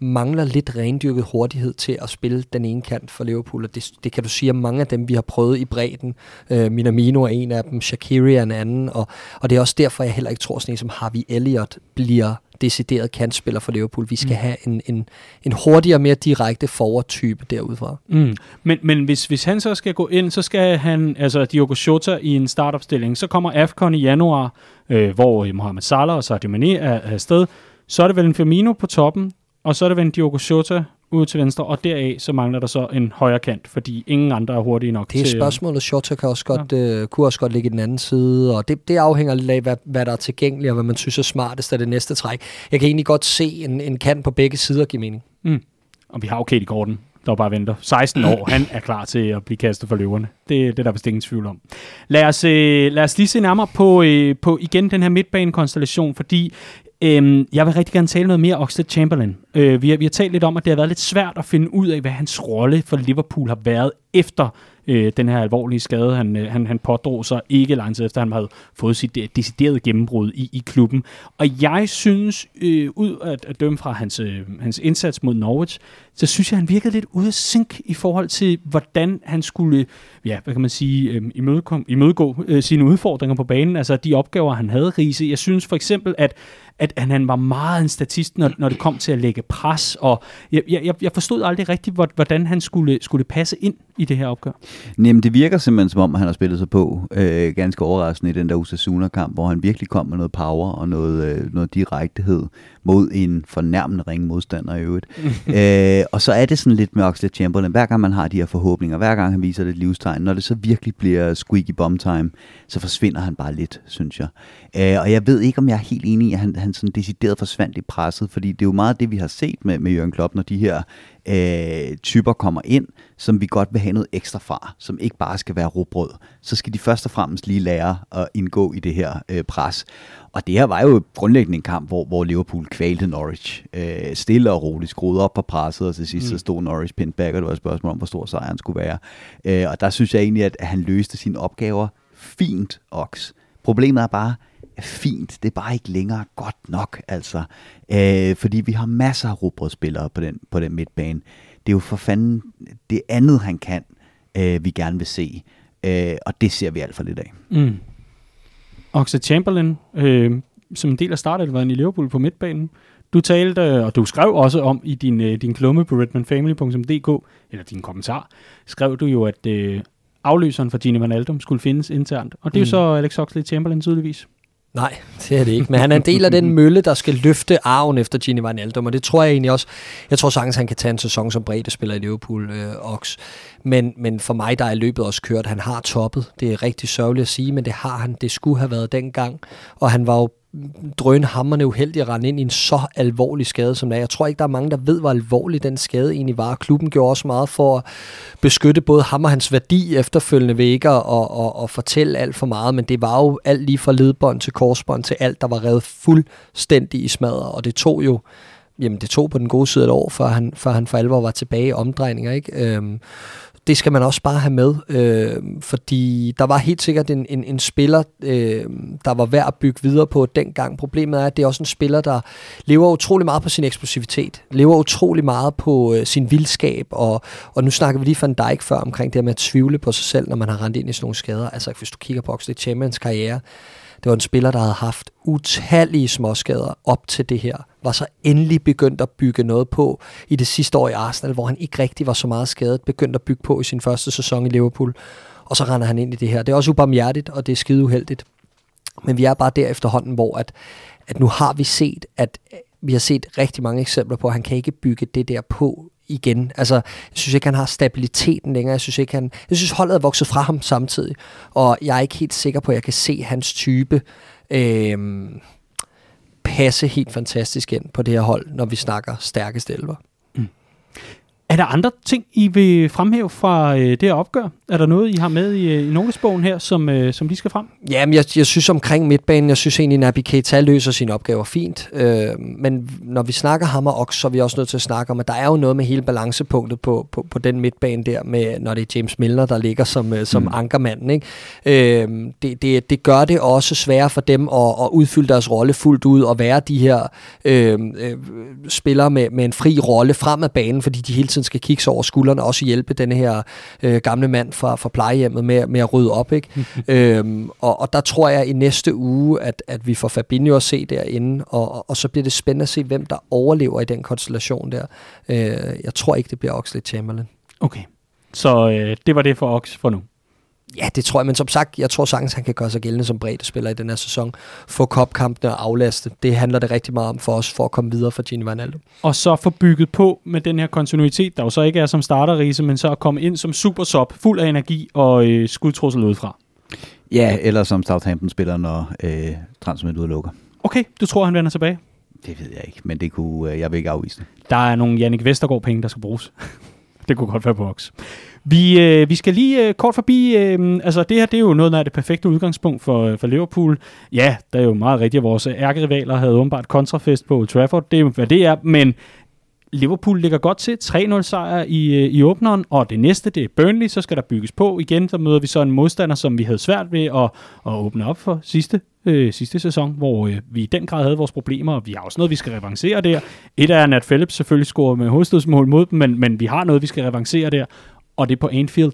[SPEAKER 2] mangler lidt rendyrket hurtighed til at spille den ene kant for Liverpool, og det, det kan du sige om mange af dem, vi har prøvet i bredden. Øh, Minamino er en af dem, Shaqiri er en anden, og, og det er også derfor, jeg heller ikke tror, sådan en som Harvey Elliott bliver decideret kantspiller for Liverpool. Vi skal mm. have en, en, en hurtigere, mere direkte forward-type derudfra.
[SPEAKER 1] Mm. Men, men hvis, hvis han så skal gå ind, så skal han, altså Diogo Jota i en startopstilling, så kommer AFCON i januar, øh, hvor Mohamed Salah og Sadio Mane er afsted. Så er det vel en Firmino på toppen, og så er det en Diogo Jota ud til venstre, og deraf så mangler der så en højre kant, fordi ingen andre er hurtige nok
[SPEAKER 2] Det er
[SPEAKER 1] til...
[SPEAKER 2] spørgsmålet. Shota kan også godt, ja. øh, kunne også godt ligge i den anden side, og det, det afhænger lidt af, hvad, hvad der er tilgængeligt, og hvad man synes er smartest af det næste træk. Jeg kan egentlig godt se en, en kant på begge sider give mening.
[SPEAKER 1] Mm. Og vi har jo Katie Gordon, der bare venter. 16 år, han er klar til at blive kastet for løverne. Det, det er der vist ingen tvivl om. Lad os, øh, lad os lige se nærmere på, øh, på igen den her midtbanekonstellation, fordi Øhm, jeg vil rigtig gerne tale noget mere om Oxlade Chamberlain. Øh, vi, har, vi har talt lidt om, at det har været lidt svært at finde ud af, hvad hans rolle for Liverpool har været efter øh, den her alvorlige skade, han, øh, han, han pådrog sig ikke lang tid efter, han havde fået sit øh, deciderede gennembrud i, i klubben. Og jeg synes, øh, ud at, at dømme fra hans, øh, hans indsats mod Norwich, så synes jeg, han virkede lidt ude af sync i forhold til, hvordan han skulle, ja, hvad kan man sige, øh, imødegå, imødegå øh, sine udfordringer på banen, altså de opgaver, han havde, Riese. Jeg synes for eksempel, at at han var meget en statist, når, når det kom til at lægge pres, og jeg, jeg, jeg forstod aldrig rigtigt, hvordan han skulle, skulle passe ind i det her opgør.
[SPEAKER 3] Jamen, det virker simpelthen som om, han har spillet sig på øh, ganske overraskende i den der Osasuna-kamp, hvor han virkelig kom med noget power og noget, øh, noget direktehed mod en fornærmende ringe modstander i øvrigt. øh, og så er det sådan lidt med Oxlade Chamberlain. Hver gang man har de her forhåbninger, hver gang han viser det livstegn, når det så virkelig bliver squeaky bomb time, så forsvinder han bare lidt, synes jeg. Øh, og jeg ved ikke, om jeg er helt enig i, at han, han sådan decideret forsvandt i presset, fordi det er jo meget det, vi har set med, med Jørgen Klopp, når de her øh, typer kommer ind, som vi godt vil have noget ekstra fra, som ikke bare skal være råbrød. Så skal de først og fremmest lige lære at indgå i det her øh, pres. Og det her var jo grundlæggende en kamp, hvor, hvor Liverpool kvalte Norwich. Øh, stille og roligt, skruede op på presset, og til sidst mm. så stod Norwich pinned back, og det var et spørgsmål om, hvor stor sejren skulle være. Øh, og der synes jeg egentlig, at han løste sine opgaver fint, Ox. Problemet er bare, fint, det er bare ikke længere godt nok, altså. Øh, fordi vi har masser af rugbrødspillere på den, på den midtbane. Det er jo for fanden det andet, han kan, øh, vi gerne vil se. Øh, og det ser vi alt for lidt af.
[SPEAKER 1] Mm. Oxlade Chamberlain, øh, som en del af startelveren i Liverpool på midtbanen. Du talte, og du skrev også om i din, øh, din klumme på redmanfamily.dk, eller din kommentar, skrev du jo, at øh, afløseren for Gini Van Aldum skulle findes internt. Og det er mm. jo så Alex Oxlade Chamberlain tydeligvis.
[SPEAKER 2] Nej, det er det ikke. Men han er en del af den mølle, der skal løfte arven efter Gini Wijnaldum, og det tror jeg egentlig også. Jeg tror sagtens, han kan tage en sæson som bredde spiller i Liverpool, øh, Ox. Men, men for mig, der er løbet også kørt. Han har toppet. Det er rigtig sørgeligt at sige, men det har han. Det skulle have været dengang. Og han var jo drønhammerne uheldig at rende ind i en så alvorlig skade som det er. Jeg tror ikke, der er mange, der ved, hvor alvorlig den skade egentlig var. Klubben gjorde også meget for at beskytte både ham og hans værdi efterfølgende ved ikke og, og, og fortælle alt for meget, men det var jo alt lige fra ledbånd til korsbånd til alt, der var revet fuldstændig i smadret, og det tog jo jamen det tog på den gode side et år, før han, før han for alvor var tilbage i omdrejninger. Ikke? Øhm, det skal man også bare have med, øh, fordi der var helt sikkert en, en, en spiller, øh, der var værd at bygge videre på dengang. Problemet er, at det er også en spiller, der lever utrolig meget på sin eksplosivitet, lever utrolig meget på øh, sin vildskab, og, og nu snakker vi lige fra en Dijk før omkring det med at tvivle på sig selv, når man har rendt ind i sådan nogle skader. Altså hvis du kigger på Oxley Chamberlains karriere, det var en spiller, der havde haft utallige småskader op til det her. Var så endelig begyndt at bygge noget på i det sidste år i Arsenal, hvor han ikke rigtig var så meget skadet. Begyndt at bygge på i sin første sæson i Liverpool. Og så render han ind i det her. Det er også ubarmhjertigt, og det er skide uheldigt. Men vi er bare der efterhånden, hvor at, at nu har vi set, at vi har set rigtig mange eksempler på, at han kan ikke bygge det der på igen. Altså, jeg synes ikke, han har stabiliteten længere. Jeg synes ikke, han... Jeg synes, holdet er vokset fra ham samtidig. Og jeg er ikke helt sikker på, at jeg kan se hans type øh, passe helt fantastisk ind på det her hold, når vi snakker stærke stelver.
[SPEAKER 1] Er der andre ting, I vil fremhæve fra øh, det her opgør? Er der noget, I har med i, øh, i notesbogen her, som, øh, som lige skal frem?
[SPEAKER 2] Jamen, jeg, jeg synes omkring midtbanen, jeg synes egentlig, at Naby Keita løser sine opgaver fint. Øh, men når vi snakker ham og Ox, så er vi også nødt til at snakke om, at der er jo noget med hele balancepunktet på, på, på den midtbane der, med, når det er James Milner, der ligger som, øh, som mm. ankermanden. Ikke? Øh, det, det, det gør det også sværere for dem at, at udfylde deres rolle fuldt ud, og være de her øh, øh, spillere med, med en fri rolle frem af banen, fordi de hele tiden skal kigge sig over skuldrene, og også hjælpe den her øh, gamle mand fra, fra plejehjemmet med, med at rydde op. Ikke? øhm, og, og der tror jeg i næste uge, at, at vi får Fabinho at se derinde, og, og, og så bliver det spændende at se, hvem der overlever i den konstellation der. Øh, jeg tror ikke, det bliver Oxley Chamberlain.
[SPEAKER 1] Okay, så øh, det var det for Ox for nu.
[SPEAKER 2] Ja, det tror jeg, men som sagt, jeg tror sagtens, han kan gøre sig gældende som bredde spiller i den her sæson. Få kopkampene og aflaste. Det handler det rigtig meget om for os, for at komme videre for Gini Wijnaldum.
[SPEAKER 1] Og så få bygget på med den her kontinuitet, der jo så ikke er som starterrise, men så at komme ind som super sub, fuld af energi og øh, skudtrussel udefra.
[SPEAKER 3] Ja, eller som Southampton spiller, når øh, transfervinduet lukker.
[SPEAKER 1] Okay, du tror, han vender tilbage?
[SPEAKER 3] Det ved jeg ikke, men det kunne, øh, jeg vil ikke afvise det.
[SPEAKER 1] Der er nogle Jannik Vestergaard penge, der skal bruges. det kunne godt være på. Vi, øh, vi skal lige øh, kort forbi, øh, altså det her det er jo noget af det perfekte udgangspunkt for, øh, for Liverpool. Ja, der er jo meget rigtigt, at vores ærkerivaler havde åbenbart kontrafest på Old Trafford, det er jo hvad det er, men Liverpool ligger godt til 3-0 sejr i, øh, i åbneren, og det næste, det er Burnley, så skal der bygges på. Igen, så møder vi så en modstander, som vi havde svært ved at, at åbne op for sidste, øh, sidste sæson, hvor øh, vi i den grad havde vores problemer, og vi har også noget, vi skal revancere der. Et er, at Nat Phillips selvfølgelig scorer med hovedstødsmål mod dem, men, men vi har noget, vi skal revancere der og det er på Anfield.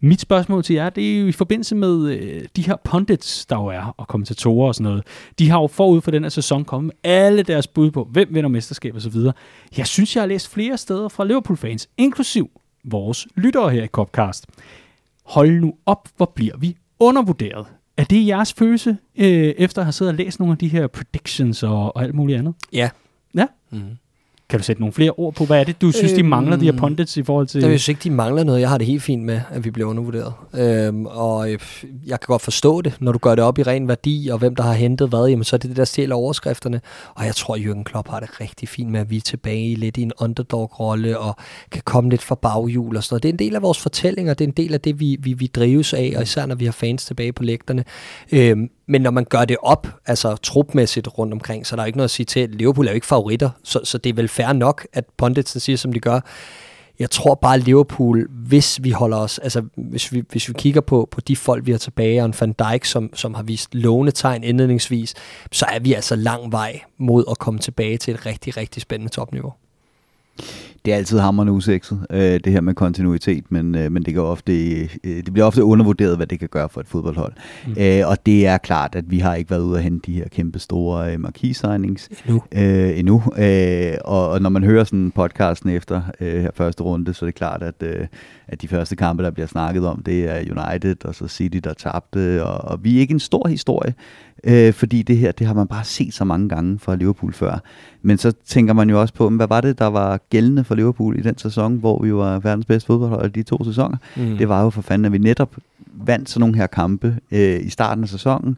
[SPEAKER 1] Mit spørgsmål til jer, det er jo i forbindelse med øh, de her pundits, der jo er, og kommentatorer og sådan noget. De har jo forud for den her sæson kommet med alle deres bud på, hvem vinder mesterskab og så videre. Jeg synes, jeg har læst flere steder fra Liverpool-fans, inklusiv vores lyttere her i Copcast. Hold nu op, hvor bliver vi undervurderet. Er det jeres følelse, øh, efter at have siddet og læst nogle af de her predictions og, og alt muligt andet?
[SPEAKER 2] Ja.
[SPEAKER 1] Ja? Mm. Kan du sætte nogle flere ord på, hvad er det, du synes, øhm, de mangler, de her pundits, i forhold til...
[SPEAKER 2] Jeg synes ikke, de mangler noget. Jeg har det helt fint med, at vi bliver undervurderet. Øhm, og øh, jeg kan godt forstå det, når du gør det op i ren værdi, og hvem der har hentet hvad, jamen, så er det det, der stjæler overskrifterne. Og jeg tror, Jürgen Klopp har det rigtig fint med, at vi er tilbage lidt i en underdog-rolle, og kan komme lidt fra baghjul og sådan noget. Det er en del af vores fortællinger, det er en del af det, vi, vi, vi drives af, og især når vi har fans tilbage på lægterne. Øhm, men når man gør det op, altså trupmæssigt rundt omkring, så der er ikke noget at sige til, at Liverpool er jo ikke favoritter, så, så det er vel fair nok, at punditsen siger, som de gør. Jeg tror bare, at Liverpool, hvis vi holder os, altså hvis vi, hvis vi kigger på, på de folk, vi har tilbage, og en Van Dijk, som, som har vist lånetegn indledningsvis, så er vi altså lang vej mod at komme tilbage til et rigtig, rigtig spændende topniveau
[SPEAKER 3] det er altid hammerende usekset, øh, det her med kontinuitet, men, øh, men det, kan ofte, øh, det bliver ofte undervurderet, hvad det kan gøre for et fodboldhold. Mm. Øh, og det er klart, at vi har ikke været ude at hente de her kæmpe store øh, marquis-signings
[SPEAKER 2] endnu.
[SPEAKER 3] Øh, endnu. Øh, og, og når man hører sådan podcasten efter øh, her første runde, så er det klart, at, øh, at de første kampe, der bliver snakket om, det er United og så City, der tabte, og, og vi er ikke en stor historie øh, fordi det her, det har man bare set så mange gange fra Liverpool før. Men så tænker man jo også på, hvad var det, der var gældende for Liverpool i den sæson, hvor vi var verdens bedste fodboldhold de to sæsoner? Mm. Det var jo for fanden, at vi netop vandt sådan nogle her kampe øh, i starten af sæsonen,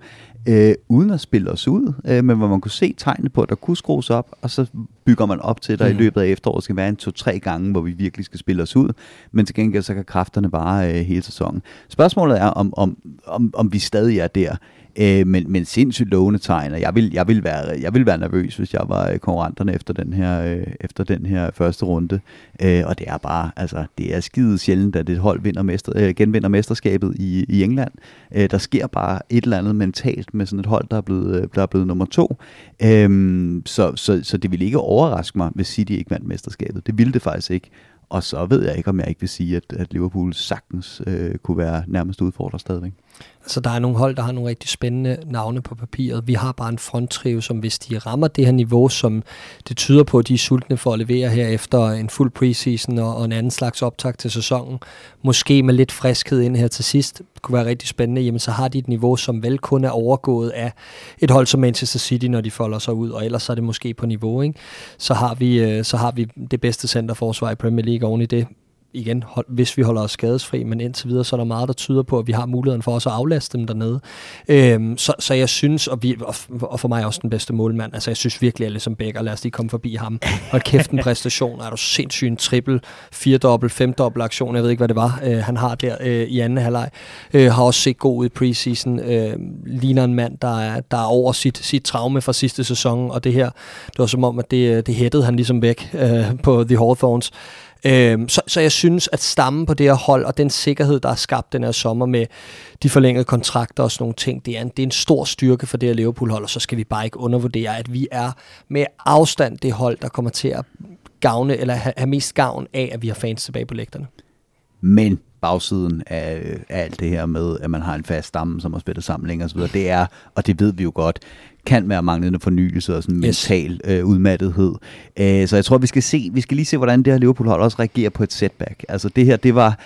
[SPEAKER 3] øh, uden at spille os ud, øh, men hvor man kunne se tegnene på, at der kunne skrues op, og så bygger man op til, at der mm. i løbet af efteråret skal være en to-tre gange, hvor vi virkelig skal spille os ud, men til gengæld så kan kræfterne bare øh, hele sæsonen. Spørgsmålet er, om, om, om, om vi stadig er der. Øh, men, men sindssygt lovende tegn, og jeg vil, jeg, vil være, jeg vil være nervøs, hvis jeg var øh, konkurrenterne efter den her, øh, efter den her første runde. Øh, og det er bare, altså, det er skide sjældent, at et hold vinder mester, øh, genvinder mesterskabet i, i England. Øh, der sker bare et eller andet mentalt med sådan et hold, der er blevet, øh, der er blevet nummer to. Øh, så, så, så det ville ikke overraske mig, hvis City ikke vandt mesterskabet. Det ville det faktisk ikke. Og så ved jeg ikke, om jeg ikke vil sige, at, at Liverpool sagtens øh, kunne være nærmest udfordret stadigvæk.
[SPEAKER 2] Altså, der er nogle hold, der har nogle rigtig spændende navne på papiret. Vi har bare en fronttrio, som hvis de rammer det her niveau, som det tyder på, at de er sultne for at levere her efter en fuld preseason og, og en anden slags optag til sæsonen, måske med lidt friskhed ind her til sidst, kunne være rigtig spændende, jamen så har de et niveau, som vel kun er overgået af et hold som Manchester City, når de folder sig ud, og ellers er det måske på niveau. Ikke? Så, har vi, øh, så har vi det bedste centerforsvar i Premier League oven i det igen, hold, hvis vi holder os skadesfri, men indtil videre, så er der meget, der tyder på, at vi har muligheden for også at aflaste dem dernede. Øhm, så, så jeg synes, og, vi, og for mig også den bedste målmand, altså jeg synes virkelig, at ligesom Becker, lad os lige komme forbi ham. Og kæft en præstation, er du sindssygt en triple, firedobbelt, femdobbelt aktion, jeg ved ikke, hvad det var, øh, han har der øh, i anden halvleg. Øh, har også set god ud i preseason, øh, ligner en mand, der er, der er over sit, sit traume fra sidste sæson, og det her, det var som om, at det, øh, det hættede han ligesom væk øh, på The Hawthorns. Øhm, så, så jeg synes, at stammen på det her hold, og den sikkerhed, der er skabt den her sommer med de forlængede kontrakter og sådan nogle ting, det er en, det er en stor styrke for det her Liverpool-hold, og så skal vi bare ikke undervurdere, at vi er med afstand det hold, der kommer til at gavne, eller have, have mest gavn af, at vi har fans tilbage på lægterne.
[SPEAKER 3] Men bagsiden af, af alt det her med, at man har en fast stamme, som har spillet sammen længere osv., det er, og det ved vi jo godt, kan være manglende fornyelse og sådan yes. mental øh, udmattethed. Æh, så jeg tror, vi skal se, vi skal lige se, hvordan det her Liverpool-hold også reagerer på et setback. Altså det her, det var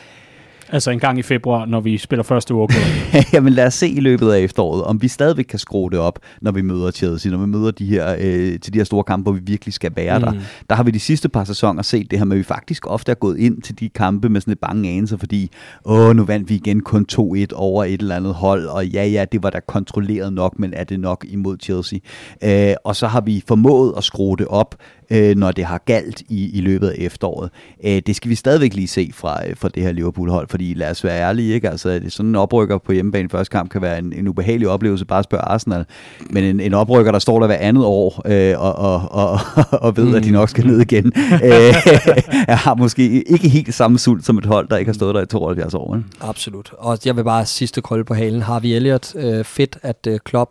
[SPEAKER 1] Altså en gang i februar, når vi spiller første uge.
[SPEAKER 3] Jamen lad os se i løbet af efteråret, om vi stadigvæk kan skrue det op, når vi møder Chelsea, når vi møder de her, øh, til de her store kampe, hvor vi virkelig skal være mm. der. Der har vi de sidste par sæsoner set det her med, at vi faktisk ofte er gået ind til de kampe med sådan et bange anelse, fordi åh, nu vandt vi igen kun 2-1 over et eller andet hold, og ja, ja, det var da kontrolleret nok, men er det nok imod Chelsea? Øh, og så har vi formået at skrue det op, øh, når det har galt i, i løbet af efteråret. Øh, det skal vi stadigvæk lige se fra, øh, fra det her Liverpool-hold, fordi lad os være ærlige, ikke? Altså, sådan en oprykker på hjemmebane første kamp kan være en, en ubehagelig oplevelse, bare spørge Arsenal. Men en, en oprykker, der står der hver andet år øh, og, og, og, og ved, mm. at de nok skal ned igen, øh, har måske ikke helt samme sult som et hold, der ikke har stået der i 72 år. Ikke?
[SPEAKER 2] Absolut. Og jeg vil bare sidste krølle på halen. Har vi Elliot øh, fedt, at øh, Klopp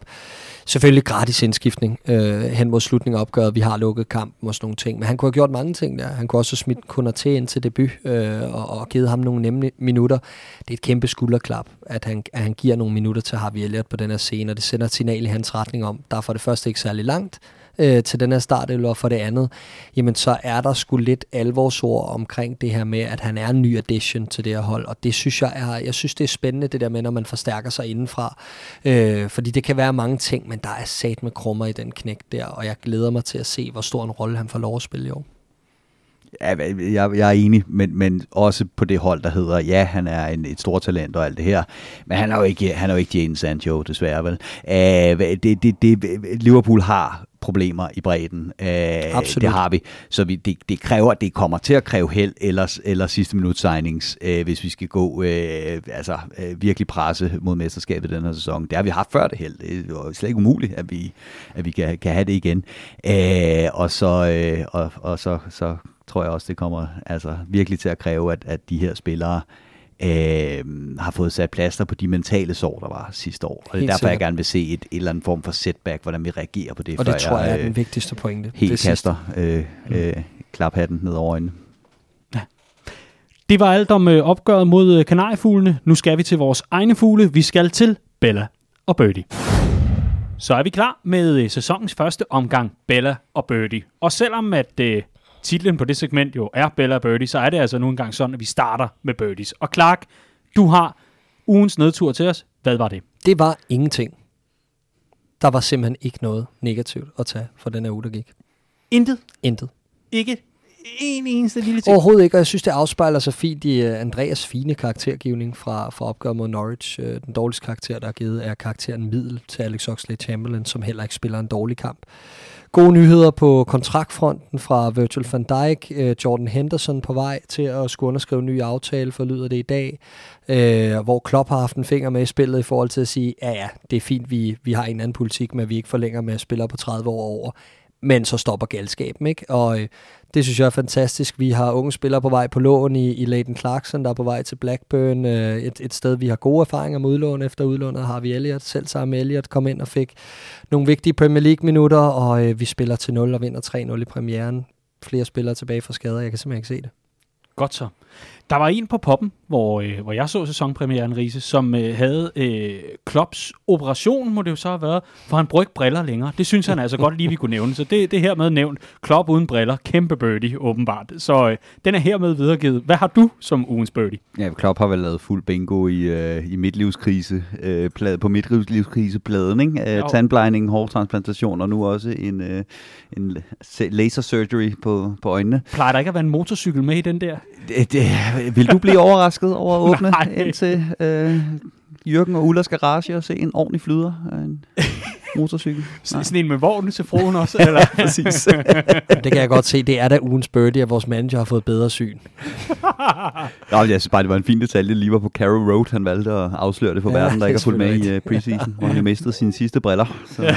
[SPEAKER 2] Selvfølgelig gratis indskiftning øh, hen mod slutningen af opgøret. Vi har lukket kampen og sådan nogle ting. Men han kunne have gjort mange ting der. Han kunne også have smidt kunder til ind til debut øh, og, og givet ham nogle nemme minutter. Det er et kæmpe skulderklap, at han, at han giver nogle minutter til Harvey Elliott på den her scene, og det sender et signal i hans retning om, der er for det første ikke særlig langt, øh, til den her start, eller for det andet, jamen så er der sgu lidt alvorsord omkring det her med, at han er en ny addition til det her hold, og det synes jeg er, jeg synes det er spændende, det der med, når man forstærker sig indenfra, øh, fordi det kan være mange ting, men der er sat med krummer i den knæk der, og jeg glæder mig til at se, hvor stor en rolle han får lov at spille i år.
[SPEAKER 3] Ja, jeg, jeg er enig, men, men også på det hold, der hedder, ja, han er en, et stort talent og alt det her, men han er jo ikke, han er jo ikke Jane Sancho, desværre vel. Æh, det, det, det, Liverpool har problemer i bredden. Uh, Absolut. Det har vi. Så vi, det, det kræver, det kommer til at kræve held eller, eller sidste minut signings, uh, hvis vi skal gå uh, altså, uh, virkelig presse mod mesterskabet den her sæson. Det har vi haft før det held. Det er slet ikke umuligt, at vi, at vi kan, kan have det igen. Uh, og så, uh, og, og så, så tror jeg også, det kommer altså, virkelig til at kræve, at, at de her spillere øh, har fået sat plaster på de mentale sår, der var sidste år. Og det er derfor, sikkert. jeg gerne vil se et, et eller andet form for setback, hvordan vi reagerer på det.
[SPEAKER 2] Og det tror jeg, jeg er den øh, vigtigste pointe.
[SPEAKER 3] Helt det kaster øh, mm. øh, klaphatten ned over øjnene. Ja.
[SPEAKER 1] Det var alt om øh, opgøret mod øh, kanariefuglene. Nu skal vi til vores egne fugle. Vi skal til Bella og Birdie. Så er vi klar med øh, sæsonens første omgang Bella og Birdie. Og selvom at øh, titlen på det segment jo er Bella Birdie, så er det altså nu engang sådan, at vi starter med birdies. Og Clark, du har ugens nedtur til os. Hvad var det?
[SPEAKER 2] Det var ingenting. Der var simpelthen ikke noget negativt at tage for den her uge, der gik.
[SPEAKER 1] Intet?
[SPEAKER 2] Intet.
[SPEAKER 1] Ikke en eneste lille ting?
[SPEAKER 2] Overhovedet ikke, og jeg synes, det afspejler sig fint i uh, Andreas fine karaktergivning fra, fra opgøret mod Norwich. Uh, den dårligste karakter, der er givet, er karakteren middel til Alex Oxlade-Chamberlain, som heller ikke spiller en dårlig kamp. Gode nyheder på kontraktfronten fra Virgil van Dijk. Øh, Jordan Henderson på vej til at skulle underskrive en ny aftale, for lyder det i dag. Uh, hvor Klopp har haft en finger med i spillet i forhold til at sige, ja ja, det er fint, vi, vi har en anden politik, men vi ikke forlænger med spillere på 30 år over men så stopper galskaben, ikke? Og øh, det synes jeg er fantastisk. Vi har unge spillere på vej på lån i, i Leighton Clarkson, der er på vej til Blackburn. Øh, et, et sted, vi har gode erfaringer med udlån. Efter udlånet har vi Elliot, selv sammen med Elliot, kom ind og fik nogle vigtige Premier League-minutter, og øh, vi spiller til 0 og vinder 3-0 i premieren. Flere spillere tilbage fra skader, jeg kan simpelthen ikke se det.
[SPEAKER 1] Godt så. Der var en på poppen, hvor, øh, hvor jeg så sæsonpremieren, Riese, som øh, havde øh, Klopps operation, må det jo så have været, for han brugte briller længere. Det synes han altså godt lige, vi kunne nævne. Så det, det er hermed nævnt. Klopp uden briller, kæmpe birdie, åbenbart. Så øh, den er hermed videregivet. Hvad har du som ugens birdie?
[SPEAKER 3] Ja, Klopp har vel lavet fuld bingo i, øh, i midtlivskrise, øh, plade, på midtlivskrisepladen, ikke? Øh, tandblejning, hårtransplantation og nu også en, øh, en laser surgery på, på øjnene.
[SPEAKER 1] Plejer der ikke at være en motorcykel med i den der?
[SPEAKER 3] Det, det, vil du blive overrasket over at åbne ind til øh, Jørgen og Ullas garage og se en ordentlig flyder en motorcykel?
[SPEAKER 1] Nej. Sådan en med vogn til fruen også? Eller?
[SPEAKER 2] Præcis. det kan jeg godt se. Det er da ugens birdie, at vores manager har fået bedre syn.
[SPEAKER 3] Nå, jeg synes bare, det var en fin detalje. Lige var på Carrow Road. Han valgte at afsløre det for ja, verden, der ikke har fulgt med i uh, preseason, hvor han jo mistede sine sidste briller. Så, ja.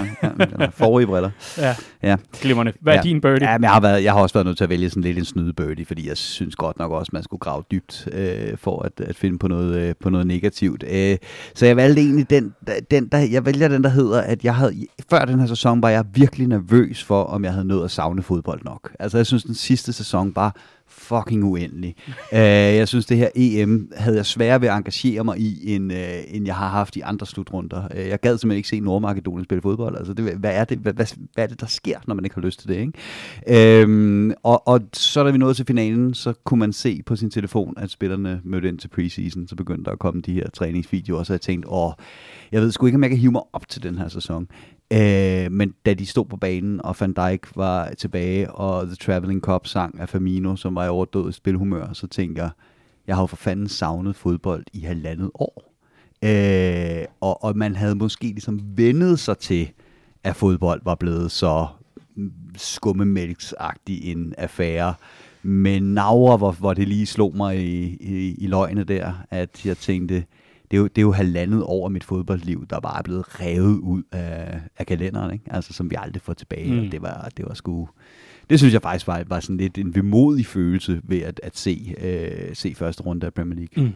[SPEAKER 3] ja forrige briller.
[SPEAKER 1] Ja, ja. glimrende. Hvad er
[SPEAKER 3] ja.
[SPEAKER 1] din birdie?
[SPEAKER 3] Ja, men jeg, har været, jeg har også været nødt til at vælge sådan lidt en snyde birdie, fordi jeg synes godt nok også, man skulle grave dybt øh, for at, at finde på noget, øh, på noget negativt. Øh, så jeg valgte egentlig den, den der, jeg vælger den, der hedder, at jeg havde, før den her sæson var jeg virkelig nervøs for, om jeg havde nået at savne fodbold nok. Altså jeg synes, den sidste sæson bare fucking uendelig. uh, jeg synes, det her EM havde jeg sværere ved at engagere mig i, end, uh, end jeg har haft i andre slutrunder. Uh, jeg gad simpelthen ikke se Nordmakedonien spille fodbold. Altså, det, hvad, er det, hvad, hvad, hvad er det, der sker, når man ikke har lyst til det? Ikke? Uh, og, og så da vi nåede til finalen, så kunne man se på sin telefon, at spillerne mødte ind til preseason. Så begyndte der at komme de her træningsvideoer, og så jeg tænkte, åh, jeg ved sgu ikke, om jeg kan hive mig op til den her sæson. Øh, men da de stod på banen, og Van Dijk var tilbage, og The Traveling Cup sang af Firmino, som var i overdået spilhumør, så tænker jeg, jeg har jo for fanden savnet fodbold i halvandet år. Øh, og, og man havde måske ligesom vendet sig til, at fodbold var blevet så skummemælksagtig en affære. Men Naura, hvor, hvor det lige slog mig i, i, i løgne der, at jeg tænkte, det er, jo, det er jo halvandet år af mit fodboldliv, der bare er blevet revet ud af, af kalenderen, ikke? Altså, som vi aldrig får tilbage. Mm. det var, det var sgu... Det synes jeg faktisk var, var sådan lidt en vemodig følelse ved at, at se, øh, se første runde af Premier League. Mm.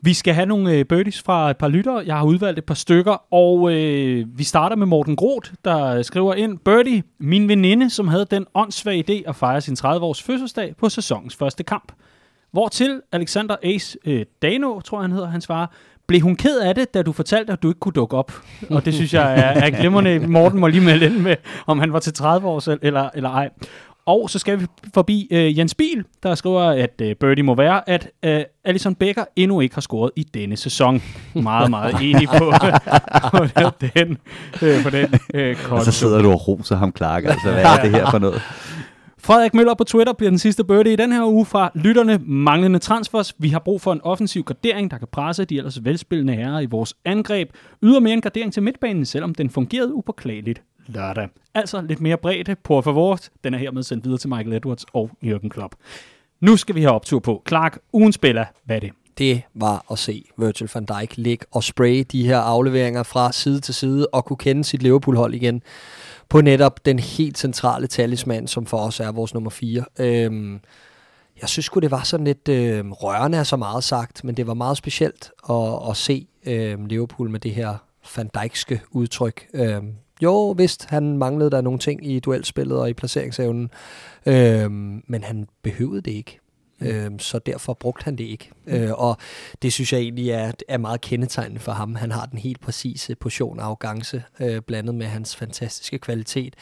[SPEAKER 1] Vi skal have nogle øh, birdies fra et par lyttere. Jeg har udvalgt et par stykker, og øh, vi starter med Morten Groth, der skriver ind, Birdie, min veninde, som havde den åndssvage idé at fejre sin 30-års fødselsdag på sæsonens første kamp. Hvortil Alexander Ace øh, Dano, tror jeg han hedder, han svarer, blev hun ked af det, da du fortalte, at du ikke kunne dukke op? Og det synes jeg er, er glimrende. Morten må lige melde ind med, om han var til 30 år selv, eller, eller ej. Og så skal vi forbi øh, Jens Biel, der skriver, at øh, Birdie må være, at øh, Alison Becker endnu ikke har scoret i denne sæson. Meget, meget enig på, på den, øh, på den øh,
[SPEAKER 3] Og så sidder du og roser ham, Clark. Altså, hvad er det her for noget?
[SPEAKER 1] Frederik Møller på Twitter bliver den sidste birdie i den her uge fra lytterne manglende transfers. Vi har brug for en offensiv gardering, der kan presse de ellers velspillende herrer i vores angreb. Ydermere en gardering til midtbanen, selvom den fungerede upåklageligt lørdag. Altså lidt mere bredde på favor. Den er hermed sendt videre til Michael Edwards og Jürgen Klopp. Nu skal vi have optur på. Clark, ugen spiller, hvad er det?
[SPEAKER 2] det var at se Virgil van Dijk ligge og spraye de her afleveringer fra side til side og kunne kende sit Liverpool-hold igen på netop den helt centrale talisman, som for os er vores nummer 4. Øhm, jeg synes det var sådan lidt øh, rørende, er så meget sagt, men det var meget specielt at, at se øh, Liverpool med det her Van Dijkske udtryk. Øh, jo, vist, han manglede der nogle ting i duelspillet og i placeringsevnen, øh, men han behøvede det ikke. Øh, så derfor brugte han det ikke. Mm. Øh, og det synes jeg egentlig er, er meget kendetegnende for ham. Han har den helt præcise portion af arrogance, øh, blandet med hans fantastiske kvalitet.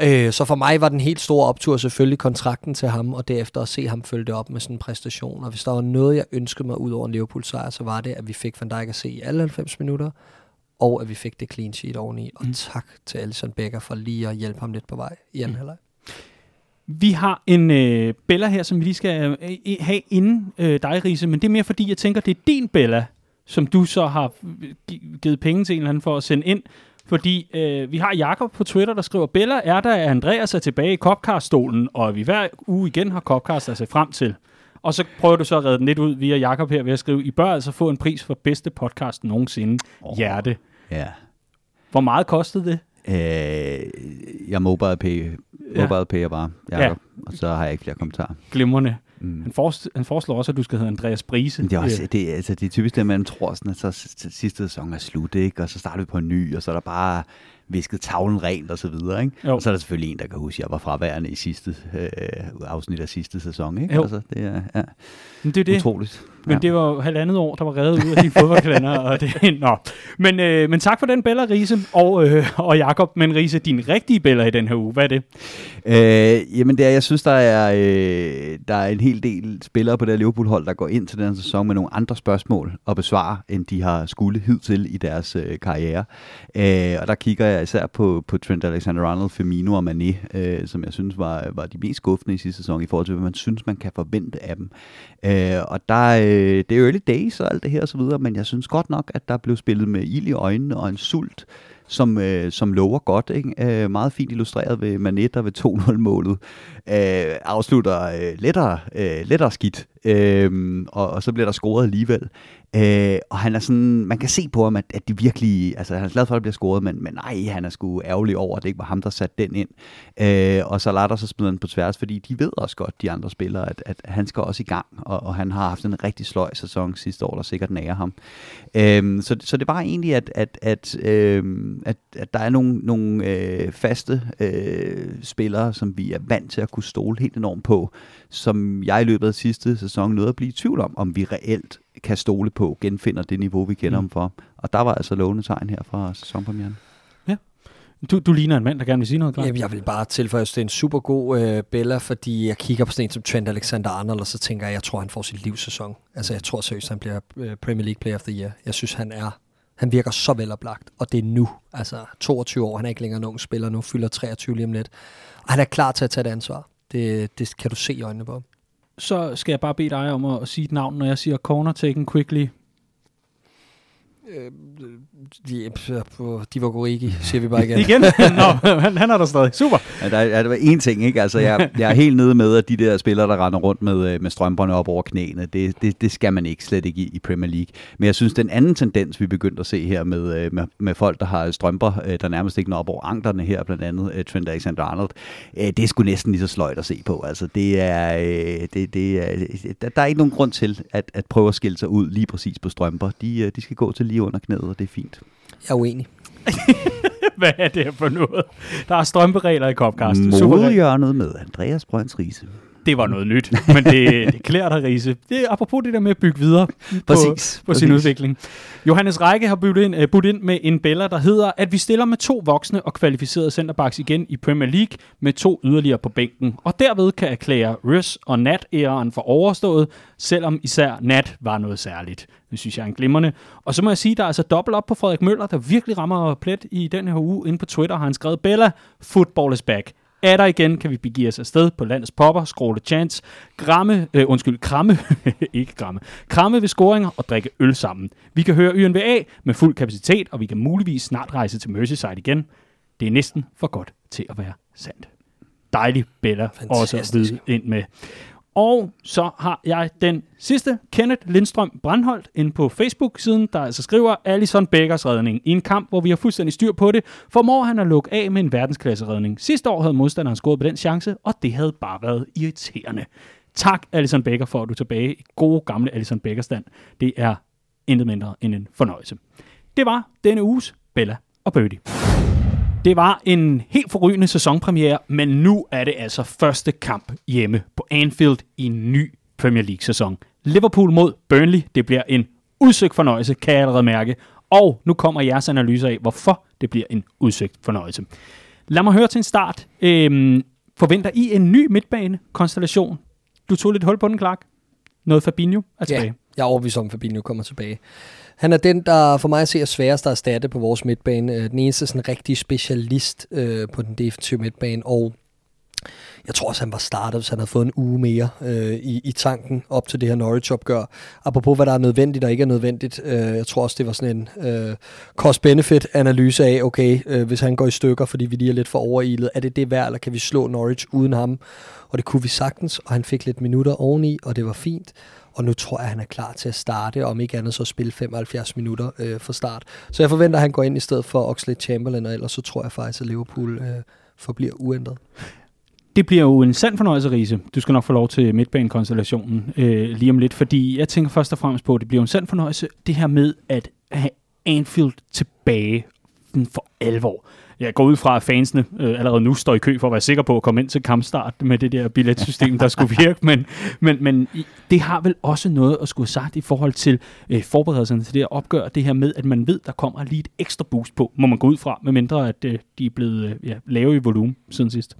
[SPEAKER 2] Øh, så for mig var den helt store optur selvfølgelig kontrakten til ham, og derefter at se ham følge det op med sådan en præstation. Og hvis der var noget, jeg ønskede mig ud over en Liverpool-sejr, så var det, at vi fik Van Dijk at se i alle 90 minutter, og at vi fik det clean sheet oveni. Og mm. tak til Alison Becker for lige at hjælpe ham lidt på vej i anden mm. halvleg.
[SPEAKER 1] Vi har en øh, Bella her, som vi lige skal øh, have inden øh, dig, Riese, men det er mere fordi, jeg tænker, det er din Bella, som du så har givet penge til en eller anden for at sende ind. Fordi øh, vi har Jakob på Twitter, der skriver, Bella er der, at Andreas er tilbage i Copcast-stolen, og vi hver uge igen har Copcast at se frem til. Og så prøver du så at redde den lidt ud via Jakob her ved at skrive, I bør altså få en pris for bedste podcast nogensinde. Oh. Hjerte.
[SPEAKER 3] Ja.
[SPEAKER 1] Hvor meget kostede det?
[SPEAKER 3] Øh, jeg mobile pay, mobile ja. pay bare, Jacob, ja. og så har jeg ikke flere kommentarer.
[SPEAKER 1] Glimrende. Mm. Han, forest, han foreslår også, at du skal hedde Andreas Brise.
[SPEAKER 3] Det er, også, det, altså, det er typisk det, man tror, sådan, at så, sidste sæson er slut, ikke? og så starter vi på en ny, og så er der bare visket tavlen rent og så videre. Ikke? Og så er der selvfølgelig en, der kan huske, at jeg var fraværende i sidste øh, afsnit af sidste sæson. Ikke?
[SPEAKER 1] Jo.
[SPEAKER 3] Altså, det er ja,
[SPEAKER 1] Men det er det.
[SPEAKER 3] utroligt.
[SPEAKER 1] Men ja. det var jo halvandet år, der var reddet ud af din fodboldkalender. og det, nå. Men, øh, men tak for den, Bella Riese og, øh, og Jakob. Men Riese, din rigtige Bella i den her uge, hvad er det?
[SPEAKER 3] Øh, jamen det er, jeg synes, der er, øh, der er en hel del spillere på det her Liverpool-hold, der går ind til den sæson med nogle andre spørgsmål at besvare, end de har skulle hidtil i deres øh, karriere. Øh, og der kigger jeg især på, på Trent Alexander-Arnold, Firmino og Mané, øh, som jeg synes var, var de mest skuffende i sidste sæson i forhold til, hvad man synes, man kan forvente af dem. Øh, og der, øh, det er early days og alt det her og så videre, men jeg synes godt nok, at der blev spillet med ild i øjnene og en sult, som, øh, som lover godt. Ikke? Øh, meget fint illustreret ved Manet, ved 2-0-målet. Øh, afslutter øh, lettere, øh, lettere skidt, øh, og, og så bliver der scoret alligevel. Øh, og han er sådan, man kan se på ham, at, at de virkelig, altså han er glad for, at det bliver scoret, men, men nej, han er sgu ærgerlig over, at det ikke var ham, der satte den ind. Øh, og så lader så smider han på tværs, fordi de ved også godt, de andre spillere, at, at han skal også i gang, og, og han har haft en rigtig sløj sæson sidste år, der sikkert nærer ham. Øh, så, så det var egentlig, at, at, at, øh, at, at der er nogle, nogle øh, faste øh, spillere, som vi er vant til at kunne stole helt enormt på, som jeg i løbet af sidste sæson nåede at blive i tvivl om, om vi reelt kan stole på, genfinder det niveau, vi kender mm. ham for. Og der var altså lovende tegn her fra sæsonpremieren.
[SPEAKER 1] Ja. Du, du ligner en mand, der gerne vil sige noget, klar.
[SPEAKER 2] Jamen, jeg vil bare tilføje, at det er en super god øh, Bella, fordi jeg kigger på sådan en som Trent Alexander-Arnold, og så tænker jeg, jeg tror, han får sit livssæson. Altså, jeg tror seriøst, han bliver øh, Premier League Player of the Year. Jeg synes, han er han virker så veloplagt, og det er nu. Altså 22 år, han er ikke længere nogen spiller nu, fylder 23 lige om lidt. Og han er klar til at tage det ansvar. Det, det kan du se i øjnene på
[SPEAKER 1] Så skal jeg bare bede dig om at sige et navn, når jeg siger corner taken quickly.
[SPEAKER 2] Øh, de, de var Gorigi, siger vi bare igen.
[SPEAKER 1] igen? Nå, han, han er der stadig. Super.
[SPEAKER 3] Ja, der, ja, der var én ting, ikke? Altså, jeg, jeg er helt nede med, at de der spillere, der render rundt med, øh, med strømperne op over knæene, det, det, det skal man ikke, slet ikke i, i Premier League. Men jeg synes, den anden tendens, vi begyndte at se her med, øh, med, med folk, der har strømper, øh, der nærmest ikke når op over anklerne her, blandt andet Trent Alexander-Arnold, det er sgu næsten lige så sløjt at se på. Altså, det er, det, det er, der, der er ikke nogen grund til at, at prøve at skille sig ud lige præcis på strømper. De, de skal gå til lige under knæet, og det er fint.
[SPEAKER 2] Jeg er uenig.
[SPEAKER 1] Hvad er det for noget? Der er strømperegler i Copcast.
[SPEAKER 3] Modehjørnet med Andreas Brønds Riese
[SPEAKER 1] det var noget nyt, men det, det klæder dig, Riese. Det er apropos det der med at bygge videre på, præcis, på sin præcis. udvikling. Johannes Række har budt ind, uh, budt ind med en bæller, der hedder, at vi stiller med to voksne og kvalificerede centerbacks igen i Premier League med to yderligere på bænken, og derved kan erklære Røs og Nat æren for overstået, selvom især Nat var noget særligt. Det synes jeg er en glimrende. Og så må jeg sige, der er altså dobbelt op på Frederik Møller, der virkelig rammer plet i den her uge. Inde på Twitter har han skrevet, Bella, football is back. Er der igen, kan vi begive os afsted på landets popper, scrolle chance, gramme, øh, undskyld, kramme, ikke gramme, kramme ved scoringer og drikke øl sammen. Vi kan høre YNVA med fuld kapacitet, og vi kan muligvis snart rejse til Merseyside igen. Det er næsten for godt til at være sandt. Dejlig Bella Fantastisk. også at ind med. Og så har jeg den sidste, Kenneth Lindstrøm Brandholdt, inde på Facebook-siden, der altså skriver Alison Beggers redning. I en kamp, hvor vi har fuldstændig styr på det, formår han at lukke af med en verdensklasse-redning. Sidste år havde modstanderen scoret på den chance, og det havde bare været irriterende. Tak, Alison Becker, for at du er tilbage i gode gamle Alison Becker-stand. Det er intet mindre end en fornøjelse. Det var denne uges Bella og Birdie. Det var en helt forrygende sæsonpremiere, men nu er det altså første kamp hjemme på Anfield i en ny Premier League-sæson. Liverpool mod Burnley, det bliver en udsøgt fornøjelse, kan jeg allerede mærke. Og nu kommer jeres analyser af, hvorfor det bliver en udsøgt fornøjelse. Lad mig høre til en start. Øhm, forventer I en ny midtbane-konstellation? Du tog lidt hul på den, Clark. Noget Fabinho er tilbage. Ja,
[SPEAKER 2] jeg er overbevist om, at Fabinho kommer tilbage. Han er den, der for mig ser sværest at erstatte på vores midtbane. Øh, den eneste sådan rigtig specialist øh, på den defensive midtbane, og jeg tror også, han var startet, hvis han havde fået en uge mere øh, i, i tanken op til det her Norwich-opgør. Apropos, hvad der er nødvendigt og ikke er nødvendigt. Øh, jeg tror også, det var sådan en øh, cost-benefit-analyse af, okay, øh, hvis han går i stykker, fordi vi lige er lidt for overilet, er det det værd, eller kan vi slå Norwich uden ham? Og det kunne vi sagtens, og han fik lidt minutter oveni, og det var fint og nu tror jeg, at han er klar til at starte, om ikke andet så spille 75 minutter øh, for start. Så jeg forventer, at han går ind i stedet for Oxley Chamberlain, og ellers så tror jeg faktisk, at Liverpool øh, forbliver uændret.
[SPEAKER 1] Det bliver jo en sand fornøjelse, Riese. Du skal nok få lov til midtbanekonstellationen øh, lige om lidt, fordi jeg tænker først og fremmest på, at det bliver en sand fornøjelse, det her med at have Anfield tilbage for alvor jeg går ud fra, at fansene øh, allerede nu står i kø for at være sikker på at komme ind til kampstart med det der billetsystem, der skulle virke. Men, men, men det har vel også noget at skulle sagt i forhold til øh, forberedelserne til det at opgøre det her med, at man ved, der kommer lige et ekstra boost på, må man gå ud fra, medmindre at øh, de er blevet øh, ja, lave i volumen siden sidst.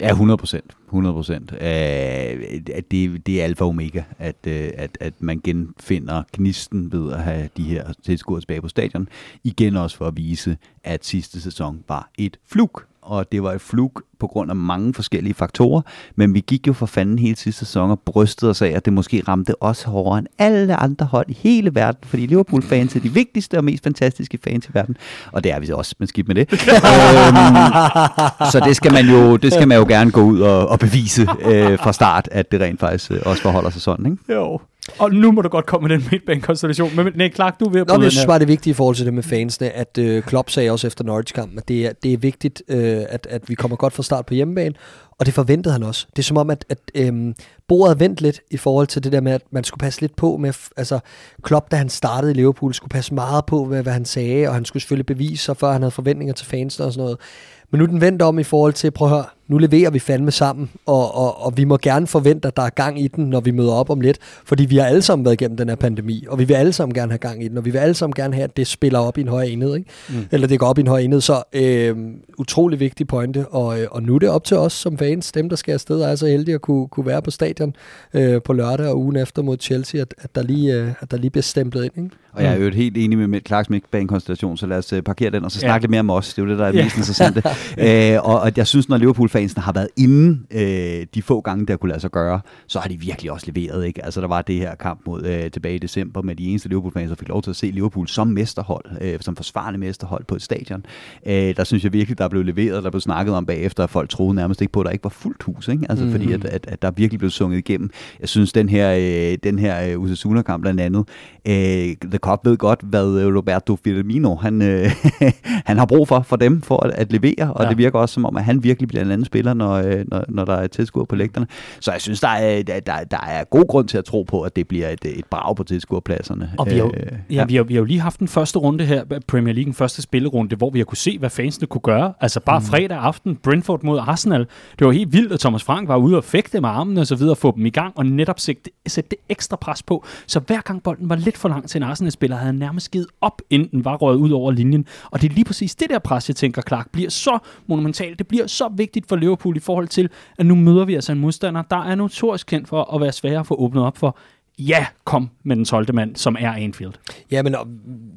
[SPEAKER 3] Ja, 100 procent. 100 procent. At det, det er alfa og omega, at, øh, at, at man genfinder gnisten ved at have de her tilskuere tilbage på stadion. Igen også for at vise, at sidste sæson var et fluk og det var et flug på grund af mange forskellige faktorer, men vi gik jo for fanden hele sidste sæson og brystede os af, at det måske ramte os hårdere end alle andre hold i hele verden, fordi Liverpool-fans er de vigtigste og mest fantastiske fans i verden, og det er vi også, men skidt med det. øhm, så det skal man jo, det skal man jo gerne gå ud og, og bevise øh, fra start, at det rent faktisk øh, også forholder sig sådan, ikke?
[SPEAKER 1] Jo. Og nu må du godt komme med den midtbanekonstellation. Men nej, Clark, du er ved at
[SPEAKER 2] Nå, men jeg synes bare, det er vigtigt i forhold til det med fansene, at øh, Klopp sagde også efter Norwich-kampen, at det er, det er vigtigt, øh, at, at vi kommer godt fra start på hjemmebane, og det forventede han også. Det er som om, at, at øh, bordet er vendt lidt i forhold til det der med, at man skulle passe lidt på med, altså Klopp, da han startede i Liverpool, skulle passe meget på, hvad, hvad han sagde, og han skulle selvfølgelig bevise sig, før han havde forventninger til fansene og sådan noget. Men nu er den vendt om i forhold til, prøv at høre, nu leverer vi fandme sammen, og, og, og vi må gerne forvente, at der er gang i den, når vi møder op om lidt, fordi vi har alle sammen været igennem den her pandemi, og vi vil alle sammen gerne have gang i den, og vi vil alle sammen gerne have, at det spiller op i en højere enhed, ikke? Mm. eller det går op i en højere enhed, så øh, utrolig vigtig pointe, og, øh, og nu er det op til os som fans, dem der skal afsted, og er så heldige at kunne, kunne være på stadion øh, på lørdag og ugen efter mod Chelsea, at, at, der, lige, øh, at der lige bliver stemplet ind. Ikke?
[SPEAKER 3] Og jeg er jo helt enig med Clarks midtbanekonstellation, så lad os uh, parkere den, og så snakke ja. lidt mere om os. Det er jo det, der er ja. mest interessant. Æ, og, og jeg synes, når Liverpool-fansene har været inde øh, de få gange, der kunne lade sig gøre, så har de virkelig også leveret. Ikke? Altså, der var det her kamp mod øh, tilbage i december med de eneste Liverpool-fans, der fik lov til at se Liverpool som mesterhold, øh, som forsvarende mesterhold på et stadion. Æ, der synes jeg virkelig, der blev leveret, der blev snakket om bagefter, at folk troede nærmest ikke på, at der ikke var fuldt hus. Ikke? Altså, mm. fordi at, at, at, der virkelig blev sunget igennem. Jeg synes, den her, øh, den her øh, Osasuna-kamp blandt andet, øh, The Cup ved godt, hvad Roberto Firmino, han, øh, han har brug for for dem, for at, at levere, og ja. det virker også som om, at han virkelig bliver en anden spiller, når, øh, når, når der er tilskuer på lægterne. Så jeg synes, der er, der, der er god grund til at tro på, at det bliver et, et brag på tilskuerpladserne.
[SPEAKER 1] Og vi har, jo, øh, ja, ja. Vi, har, vi har jo lige haft den første runde her, Premier League, den første spillerunde, hvor vi har kunne se, hvad fansene kunne gøre. Altså bare mm. fredag aften, Brentford mod Arsenal. Det var helt vildt, at Thomas Frank var ude og fægte med armene og så videre, få dem i gang, og netop sætte, sætte det ekstra pres på. Så hver gang bolden var lidt for langt til en Arsenal-spiller, havde han nærmest givet op, inden den var røget ud over linjen. Og det er lige præcis det der pres, jeg tænker, Clark, bliver så monumentalt. Det bliver så vigtigt for Liverpool i forhold til, at nu møder vi altså en modstander, der er notorisk kendt for at være svær at få åbnet op for. Ja, kom med den 12. mand, som er Anfield.
[SPEAKER 2] Ja, men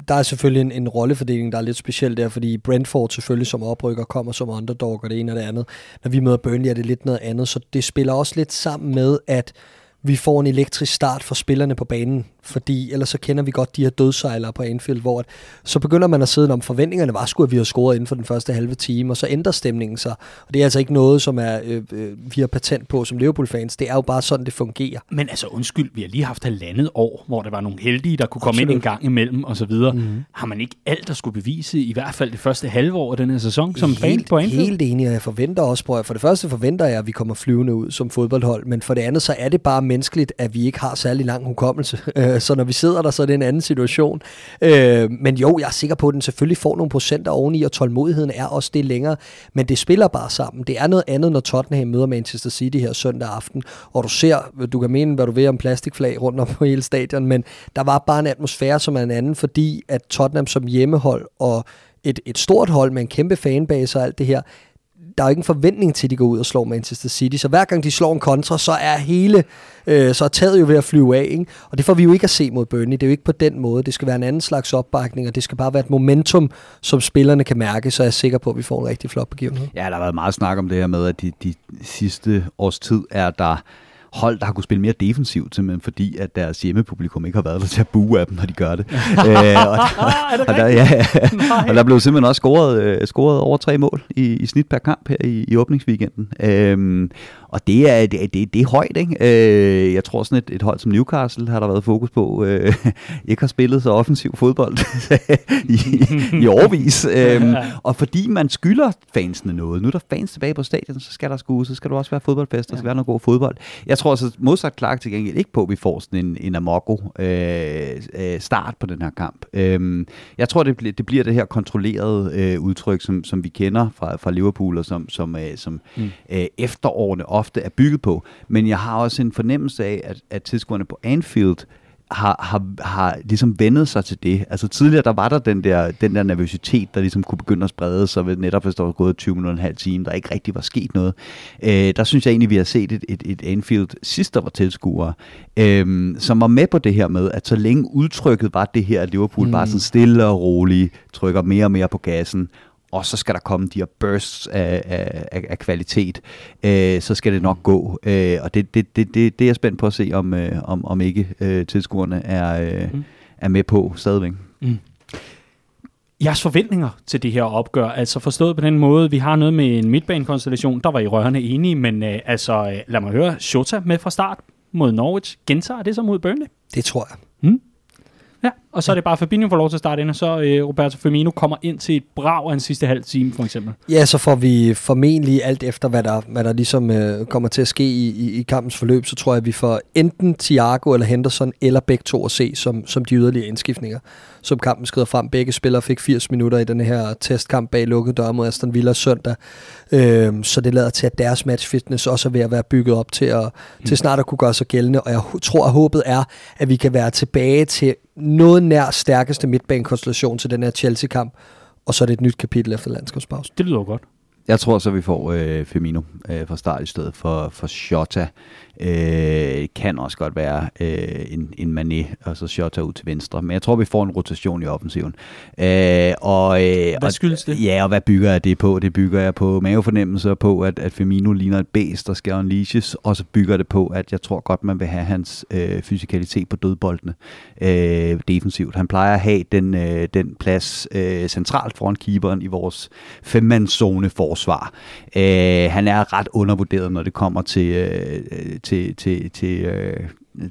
[SPEAKER 2] der er selvfølgelig en, en rollefordeling, der er lidt speciel der, fordi Brentford selvfølgelig som oprykker kommer som underdog, og det ene og det andet. Når vi møder Burnley, er det lidt noget andet, så det spiller også lidt sammen med, at vi får en elektrisk start for spillerne på banen, fordi ellers så kender vi godt de her dødsejlere på Anfield, hvor at, så begynder man at sidde om forventningerne var sgu, at vi har scoret inden for den første halve time, og så ændrer stemningen sig. Og det er altså ikke noget, som er, øh, øh, vi har patent på som Liverpool-fans. Det er jo bare sådan, det fungerer.
[SPEAKER 1] Men altså undskyld, vi har lige haft halvandet år, hvor der var nogle heldige, der kunne komme Absolut. ind en gang imellem og så videre. Mm-hmm. Har man ikke alt der skulle bevise, i hvert fald det første halve år af den her sæson, som helt, fan på Anfield?
[SPEAKER 2] Helt enig, og jeg forventer også, på, for det første forventer jeg, at vi kommer flyvende ud som fodboldhold, men for det andet, så er det bare menneskeligt, at vi ikke har særlig lang hukommelse. Øh, så når vi sidder der, så er det en anden situation. Øh, men jo, jeg er sikker på, at den selvfølgelig får nogle procenter oveni, og tålmodigheden er også det længere. Men det spiller bare sammen. Det er noget andet, når Tottenham møder Manchester City her søndag aften, og du ser, du kan mene, hvad du vil om plastikflag rundt om på hele stadion, men der var bare en atmosfære, som er en anden, fordi at Tottenham som hjemmehold og et, et stort hold med en kæmpe fanbase og alt det her, der er jo ikke en forventning til, at de går ud og slår Manchester City. Så hver gang de slår en kontra, så er hele, øh, så er taget jo ved at flyve af. Ikke? Og det får vi jo ikke at se mod Burnley. Det er jo ikke på den måde. Det skal være en anden slags opbakning, og det skal bare være et momentum, som spillerne kan mærke, så jeg er sikker på, at vi får en rigtig flot begivenhed.
[SPEAKER 3] Ja, der har været meget snak om det her med, at de, de sidste års tid er der hold, der har kunne spille mere defensivt, simpelthen fordi, at deres hjemmepublikum ikke har været der til at bue af dem, når de gør det.
[SPEAKER 1] øh, og, og, der, ja,
[SPEAKER 3] og der blev simpelthen også scoret, øh, scoret over tre mål i, i snit per kamp her i, i åbningsweekenden. Øh, og det er, det, det, det er højt, ikke? Øh, jeg tror sådan et, et hold som Newcastle har der været fokus på, øh, ikke har spillet så offensiv fodbold i, i årvis. Øh, og fordi man skylder fansene noget, nu er der fans tilbage på stadion, så skal der sgu, så skal du også være fodboldfest, og så skal være noget god fodbold. Jeg tror så modsat Clark til gengæld ikke på, at vi får sådan en, en Amoko øh, øh, start på den her kamp. Øh, jeg tror, det, bliver, det bliver det her kontrollerede øh, udtryk, som, som vi kender fra, fra Liverpool, og som, som, øh, som mm. øh, efterårene ofte er bygget på. Men jeg har også en fornemmelse af, at, at tilskuerne på Anfield har, har, har ligesom vendet sig til det. Altså tidligere, der var der den der, den der nervøsitet, der ligesom kunne begynde at sprede sig, ved netop hvis der var gået 20 minutter og en halv time, der ikke rigtig var sket noget. Øh, der synes jeg egentlig, vi har set et, et, et Anfield sidst, der var tilskuere, øh, som var med på det her med, at så længe udtrykket var det her, at Liverpool mm. bare sådan stille og roligt trykker mere og mere på gassen, og så skal der komme de her bursts af, af, af kvalitet, øh, så skal det nok gå. Øh, og det, det, det, det, det er jeg spændt på at se, om, øh, om, om ikke øh, tilskuerne er, øh, mm. er med på stadigvæk. Mm.
[SPEAKER 1] Jeres forventninger til det her opgør, altså forstået på den måde, vi har noget med en midtbanekonstellation, der var I rørende enige, men øh, altså øh, lad mig høre, Shota med fra start mod Norwich, gentager det så mod Burnley?
[SPEAKER 2] Det tror jeg.
[SPEAKER 1] Mm. Ja, og så er det bare Fabinho får lov til at starte ind, og så øh, Roberto Firmino kommer ind til et brag af en sidste halv time, for eksempel.
[SPEAKER 2] Ja, så får vi formentlig alt efter, hvad der, hvad der ligesom øh, kommer til at ske i, i, i kampens forløb, så tror jeg, at vi får enten Thiago eller Henderson, eller begge to at se som, som de yderligere indskiftninger, som kampen skrider frem. Begge spillere fik 80 minutter i den her testkamp bag lukket dør mod Aston Villa søndag, øh, så det lader til, at deres match fitness også er ved at være bygget op til, at, mm. til snart at kunne gøre sig gældende, og jeg tror, at håbet er, at vi kan være tilbage til noget nær stærkeste midtbanekonstellation til den her Chelsea-kamp, og så er det et nyt kapitel efter landskabspausen.
[SPEAKER 1] Det lyder godt.
[SPEAKER 3] Jeg tror så, vi får øh, Firmino øh, fra start i stedet for, for Shota. Øh, kan også godt være øh, en, en Mané, og så Shota ud til venstre. Men jeg tror, vi får en rotation i offensiven.
[SPEAKER 1] Øh, og, øh, hvad skyldes det?
[SPEAKER 3] Ja, og hvad bygger jeg det på? Det bygger jeg på mavefornemmelser på, at, at Firmino ligner et bæst, der skal unleashes, og så bygger det på, at jeg tror godt, man vil have hans øh, fysikalitet på dødboldene øh, defensivt. Han plejer at have den, øh, den plads øh, centralt foran keeperen i vores femmandszone forsvar. Øh, han er ret undervurderet, når det kommer til, øh, til, til, til, øh,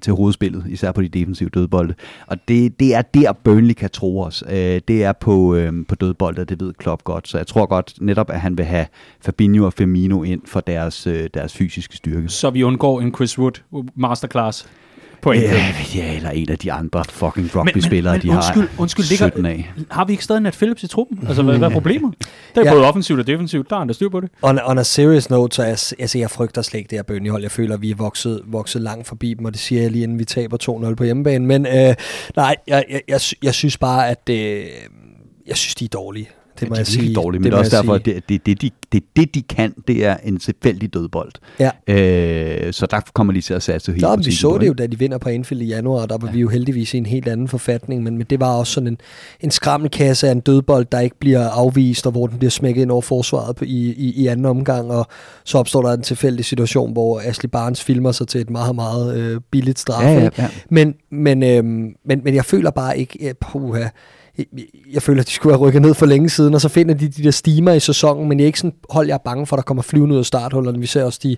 [SPEAKER 3] til hovedspillet, især på de defensive dødbolde. Og det, det er der, Burnley kan tro os. Øh, det er på, øh, på dødbolde, det ved Klopp godt. Så jeg tror godt netop, at han vil have Fabinho og Firmino ind for deres, øh, deres fysiske styrke.
[SPEAKER 1] Så vi undgår en Chris Wood masterclass
[SPEAKER 3] en ja, ja, eller en af de andre fucking rugby-spillere, de
[SPEAKER 1] undskyld,
[SPEAKER 3] har
[SPEAKER 1] undskyld, ligger, af. Har vi ikke stadig Nat Phillips i truppen? Altså, hvad, hvad er problemet? Det er ja. både offensivt og defensivt. Der er der styr på det.
[SPEAKER 2] On, on a serious note, så jeg, altså, jeg frygter slet ikke det her bønnehold. Jeg føler, at vi er vokset, vokset langt forbi dem, og det siger jeg lige, inden vi taber 2-0 på hjemmebane. Men øh, nej, jeg, jeg, jeg, jeg synes bare, at øh, jeg synes, de er dårlige.
[SPEAKER 3] Det må ja, det er jeg sige. dårligt, men det, det er også derfor, at det, det, det, de, det, det, de kan, det er en tilfældig dødbold. Ja. Øh, så der kommer de til at satse helt
[SPEAKER 2] Nå, vi så det jo, da de vinder på Anfield i januar, der var ja. vi jo heldigvis i en helt anden forfatning, men, men det var også sådan en, en skrammelkasse af en dødbold, der ikke bliver afvist, og hvor den bliver smækket ind over forsvaret på, i, i, i anden omgang, og så opstår der en tilfældig situation, hvor Ashley Barnes filmer sig til et meget, meget øh, billigt straf. Ja, ja, ja. Men, men, øh, men, men jeg føler bare ikke, puha, jeg føler, at de skulle have rykket ned for længe siden, og så finder de de der stimer i sæsonen, men jeg er ikke sådan, hold jeg er bange for, at der kommer flyvende ud af starthullerne. Vi ser også, de,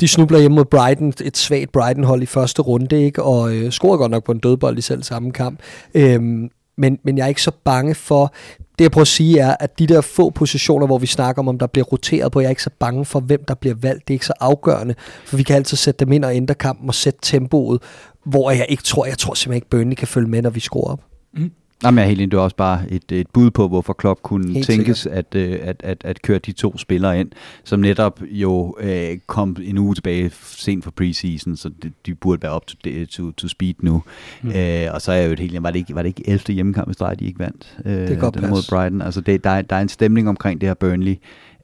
[SPEAKER 2] de snubler hjemme mod Brighton, et svagt Brighton-hold i første runde, ikke? og øh, scorer godt nok på en dødbold i selv samme kamp. Øhm, men, men jeg er ikke så bange for, det jeg prøver at sige er, at de der få positioner, hvor vi snakker om, om der bliver roteret på, jeg er ikke så bange for, hvem der bliver valgt. Det er ikke så afgørende, for vi kan altid sætte dem ind og ændre kampen og sætte tempoet, hvor jeg ikke tror, jeg tror simpelthen ikke, Burnley kan følge med, når vi scorer op. Mm.
[SPEAKER 3] Jamen, jeg er helt enig. Det er også bare et, et bud på, hvorfor Klopp kunne helt tænkes at, øh, at, at, at køre de to spillere ind, som netop jo øh, kom en uge tilbage sent for preseason, så de, de burde være op to, to, to speed nu. Mm. Øh, og så er jeg jo et helt, var det ikke, var det ikke 11. hjemmekamp i streg, de ikke vandt?
[SPEAKER 2] Øh, det godt
[SPEAKER 3] mod Brighton. Altså, det, der, der er en stemning omkring det her Burnley,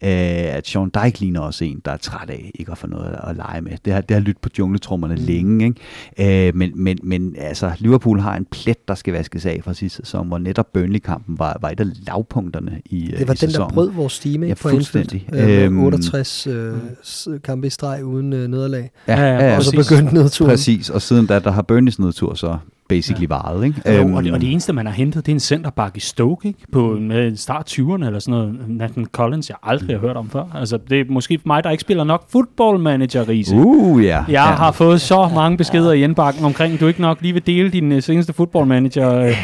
[SPEAKER 3] øh, at Sean Dyke ligner også en, der er træt af ikke at få noget at lege med. Det har, det har lyttet på jungletrummerne mm. længe, ikke? Øh, men, men, men altså, Liverpool har en plet, der skal vaskes af fra sidste sæson, hvor netop Burnley-kampen var, var et af lavpunkterne i
[SPEAKER 2] Det var
[SPEAKER 3] i den,
[SPEAKER 2] sæsonen. der brød vores stime
[SPEAKER 3] ja,
[SPEAKER 2] på fuldstændig. Øh, øhm, 68 øh, kampe i streg uden øh, nederlag. Ja, ja, ja, og så begyndte nedturen.
[SPEAKER 3] Præcis, og siden da, der har Burnleys nedtur så basically ja. varet. Ikke?
[SPEAKER 1] Jo, og, det, og det eneste, man har hentet, det er en centerback i Stoke, ikke? På med start 20'erne eller sådan noget. Nathan Collins, jeg aldrig har hørt om før. Altså, det er måske mig, der ikke spiller nok football manager, Riese.
[SPEAKER 3] Uh, ja.
[SPEAKER 1] Jeg ja. har fået så mange beskeder i indbakken omkring, du ikke nok lige vil dele din uh, seneste football manager.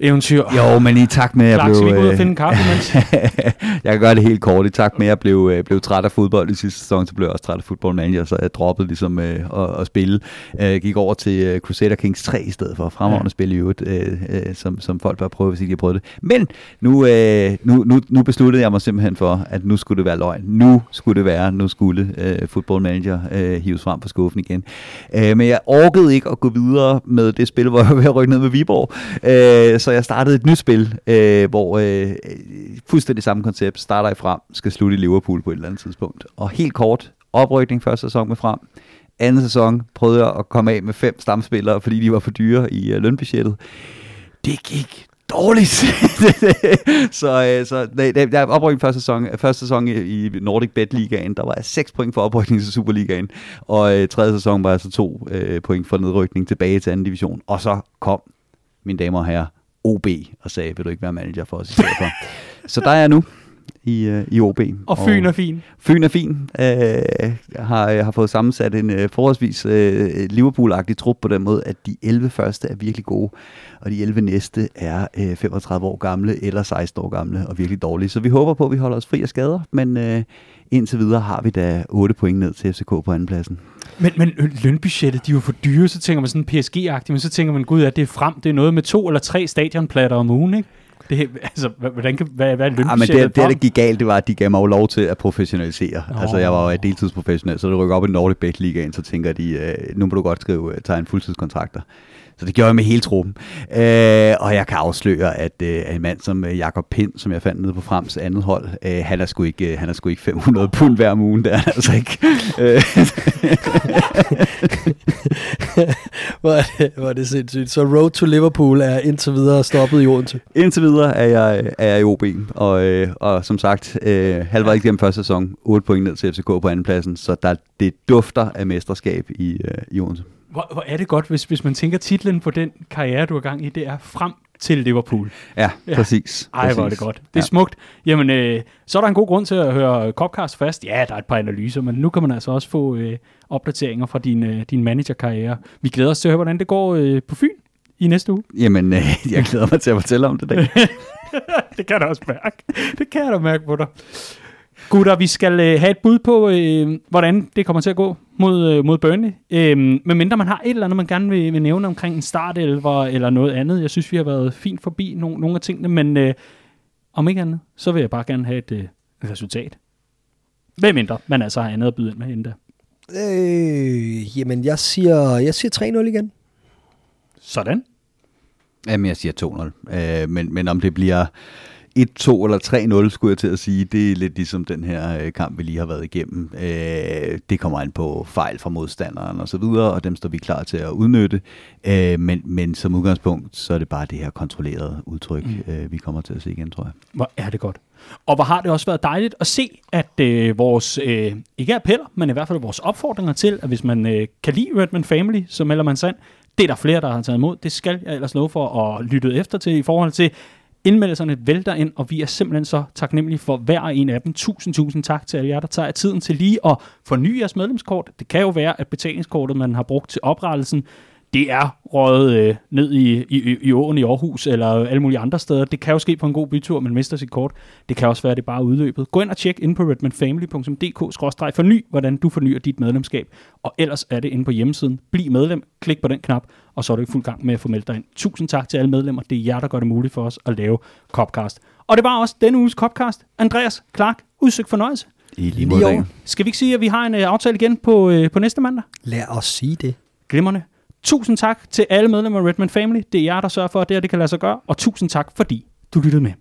[SPEAKER 1] Eventyr.
[SPEAKER 3] Jo, men i takt med, at jeg blev...
[SPEAKER 1] skal vi ud og
[SPEAKER 3] øh,
[SPEAKER 1] finde en kaffe, mens?
[SPEAKER 3] jeg kan gøre det helt kort. I takt med, at jeg blev, øh, blev træt af fodbold i sidste sæson, så blev jeg også træt af football manager, så jeg droppede ligesom øh, at, at spille. Jeg gik over til øh, Crusader Kings 3 i stedet for. Fremragende ja. spil i øvrigt, øh, øh, som, som folk bør prøve, hvis ikke de har prøvet det. Men nu, øh, nu, nu, nu besluttede jeg mig simpelthen for, at nu skulle det være løgn. Nu skulle det være, nu skulle øh, football manager øh, hives frem på skuffen igen. Øh, men jeg orkede ikke at gå videre med det spil, hvor jeg var ved at rykke ned med Viborg. Øh, så jeg startede et nyt spil, øh, hvor øh, fuldstændig samme koncept, starter i frem, skal slutte i Liverpool på et eller andet tidspunkt. Og helt kort, oprykning første sæson med frem. Anden sæson prøvede jeg at komme af med fem stamspillere, fordi de var for dyre i øh, lønbudgettet. Det gik dårligt. så øh, så nej, da jeg oprykning første sæson, første sæson i, i Nordic Bet Ligaen, der var jeg 6 point for oprykning til Superligaen, og øh, tredje sæson var jeg så 2 øh, point for nedrykning tilbage til anden division. Og så kom, mine damer og herrer, OB og sagde, vil du ikke være manager for os i stedet for? så der er jeg nu i, øh, i OB.
[SPEAKER 1] Og Fyn er fin.
[SPEAKER 3] Fyn er fin. Øh, har, har fået sammensat en øh, forholdsvis øh, Liverpool-agtig trup på den måde, at de 11 første er virkelig gode, og de 11 næste er øh, 35 år gamle eller 16 år gamle og virkelig dårlige. Så vi håber på, at vi holder os fri af skader, men øh, indtil videre har vi da 8 point ned til FCK på andenpladsen.
[SPEAKER 1] Men, men lønbudgettet, de er jo for dyre, så tænker man sådan PSG-agtigt, men så tænker man, gud, at det er frem, det er noget med to eller tre stadionplatter om ugen, ikke? Det, altså, hvordan kan, hvad, hvad er
[SPEAKER 3] Ja, men det, det, der gik galt, det var, at de gav mig jo lov til at professionalisere. Oh. Altså, jeg var jo deltidsprofessionel, så det rykker op i Nordic Bet Ligaen, så tænker de, øh, nu må du godt skrive, tage en fuldtidskontrakter. Så det gjorde jeg med hele truppen. Øh, og jeg kan afsløre, at øh, en mand som øh, Jakob Pind, som jeg fandt nede på Frems andet hold, øh, han, er sgu ikke, øh, han er sgu ikke 500 pund hver uge, der er altså ikke. Øh.
[SPEAKER 2] hvor, er det, hvor er det sindssygt. Så Road to Liverpool er indtil videre stoppet i Odense?
[SPEAKER 3] Indtil videre er jeg, er jeg i OB, og, øh, og som sagt, øh, halvvejs igennem første sæson, 8 point ned til FCK på andenpladsen, så der, det dufter af mesterskab i, øh, i Odense.
[SPEAKER 1] Hvor, hvor er det godt, hvis, hvis man tænker titlen på den karriere, du er gang i, det er frem til Liverpool.
[SPEAKER 3] Ja, ja. præcis.
[SPEAKER 1] Ej,
[SPEAKER 3] præcis.
[SPEAKER 1] hvor er det godt. Det er ja. smukt. Jamen, øh, så er der en god grund til at høre Copcast fast. Ja, der er et par analyser, men nu kan man altså også få øh, opdateringer fra din, øh, din managerkarriere. Vi glæder os til at høre, hvordan det går øh, på Fyn i næste uge.
[SPEAKER 3] Jamen, øh, jeg glæder mig til at fortælle om det dag.
[SPEAKER 1] det kan jeg da også mærke. Det kan jeg da mærke på dig. Gutter, vi skal øh, have et bud på, øh, hvordan det kommer til at gå mod, øh, mod Burnley. Øh, medmindre man har et eller andet, man gerne vil, vil nævne omkring en startelver eller noget andet. Jeg synes, vi har været fint forbi no- nogle af tingene, men øh, om ikke andet, så vil jeg bare gerne have et øh, resultat. Hvem mindre, man altså har andet at byde ind med endda.
[SPEAKER 2] Øh, jamen, jeg siger, jeg siger 3-0 igen.
[SPEAKER 1] Sådan.
[SPEAKER 3] Jamen, jeg siger 2-0. Øh, men, men om det bliver 1-2 eller 3-0, skulle jeg til at sige. Det er lidt ligesom den her øh, kamp, vi lige har været igennem. Øh, det kommer an på fejl fra modstanderen og så videre, og dem står vi klar til at udnytte. Øh, men, men som udgangspunkt, så er det bare det her kontrollerede udtryk, mm. øh, vi kommer til at se igen, tror jeg.
[SPEAKER 1] Hvor er det godt. Og hvor har det også været dejligt at se, at øh, vores, øh, ikke appeller, men i hvert fald vores opfordringer til, at hvis man øh, kan lide Redman Family, så melder man sand. Det er der flere, der har taget imod. Det skal jeg ellers love for at lytte efter til i forhold til, Indmeldelserne vælter ind, og vi er simpelthen så taknemmelige for hver en af dem. Tusind, tusind tak til alle jer, der tager tiden til lige at forny jeres medlemskort. Det kan jo være, at betalingskortet, man har brugt til oprettelsen, det er røget øh, ned i, i, i åen i Aarhus eller alle mulige andre steder. Det kan jo ske på en god bytur, man mister sit kort. Det kan også være, at det bare er udløbet. Gå ind og tjek ind på redmanfamily.dk-forny, hvordan du fornyer dit medlemskab. Og ellers er det inde på hjemmesiden. Bliv medlem, klik på den knap, og så er du i fuld gang med at få meldt dig ind. Tusind tak til alle medlemmer. Det er jer, der gør det muligt for os at lave Copcast. Og det var også denne uges Copcast. Andreas Clark, udsøgt fornøjelse.
[SPEAKER 3] I lige måde.
[SPEAKER 1] Skal vi ikke sige, at vi har en uh, aftale igen på, uh, på næste mandag?
[SPEAKER 2] Lad os sige det.
[SPEAKER 1] Glimmerne. Tusind tak til alle medlemmer af Redman Family. Det er jer, der sørger for, at det her det kan lade sig gøre. Og tusind tak, fordi du lyttede med.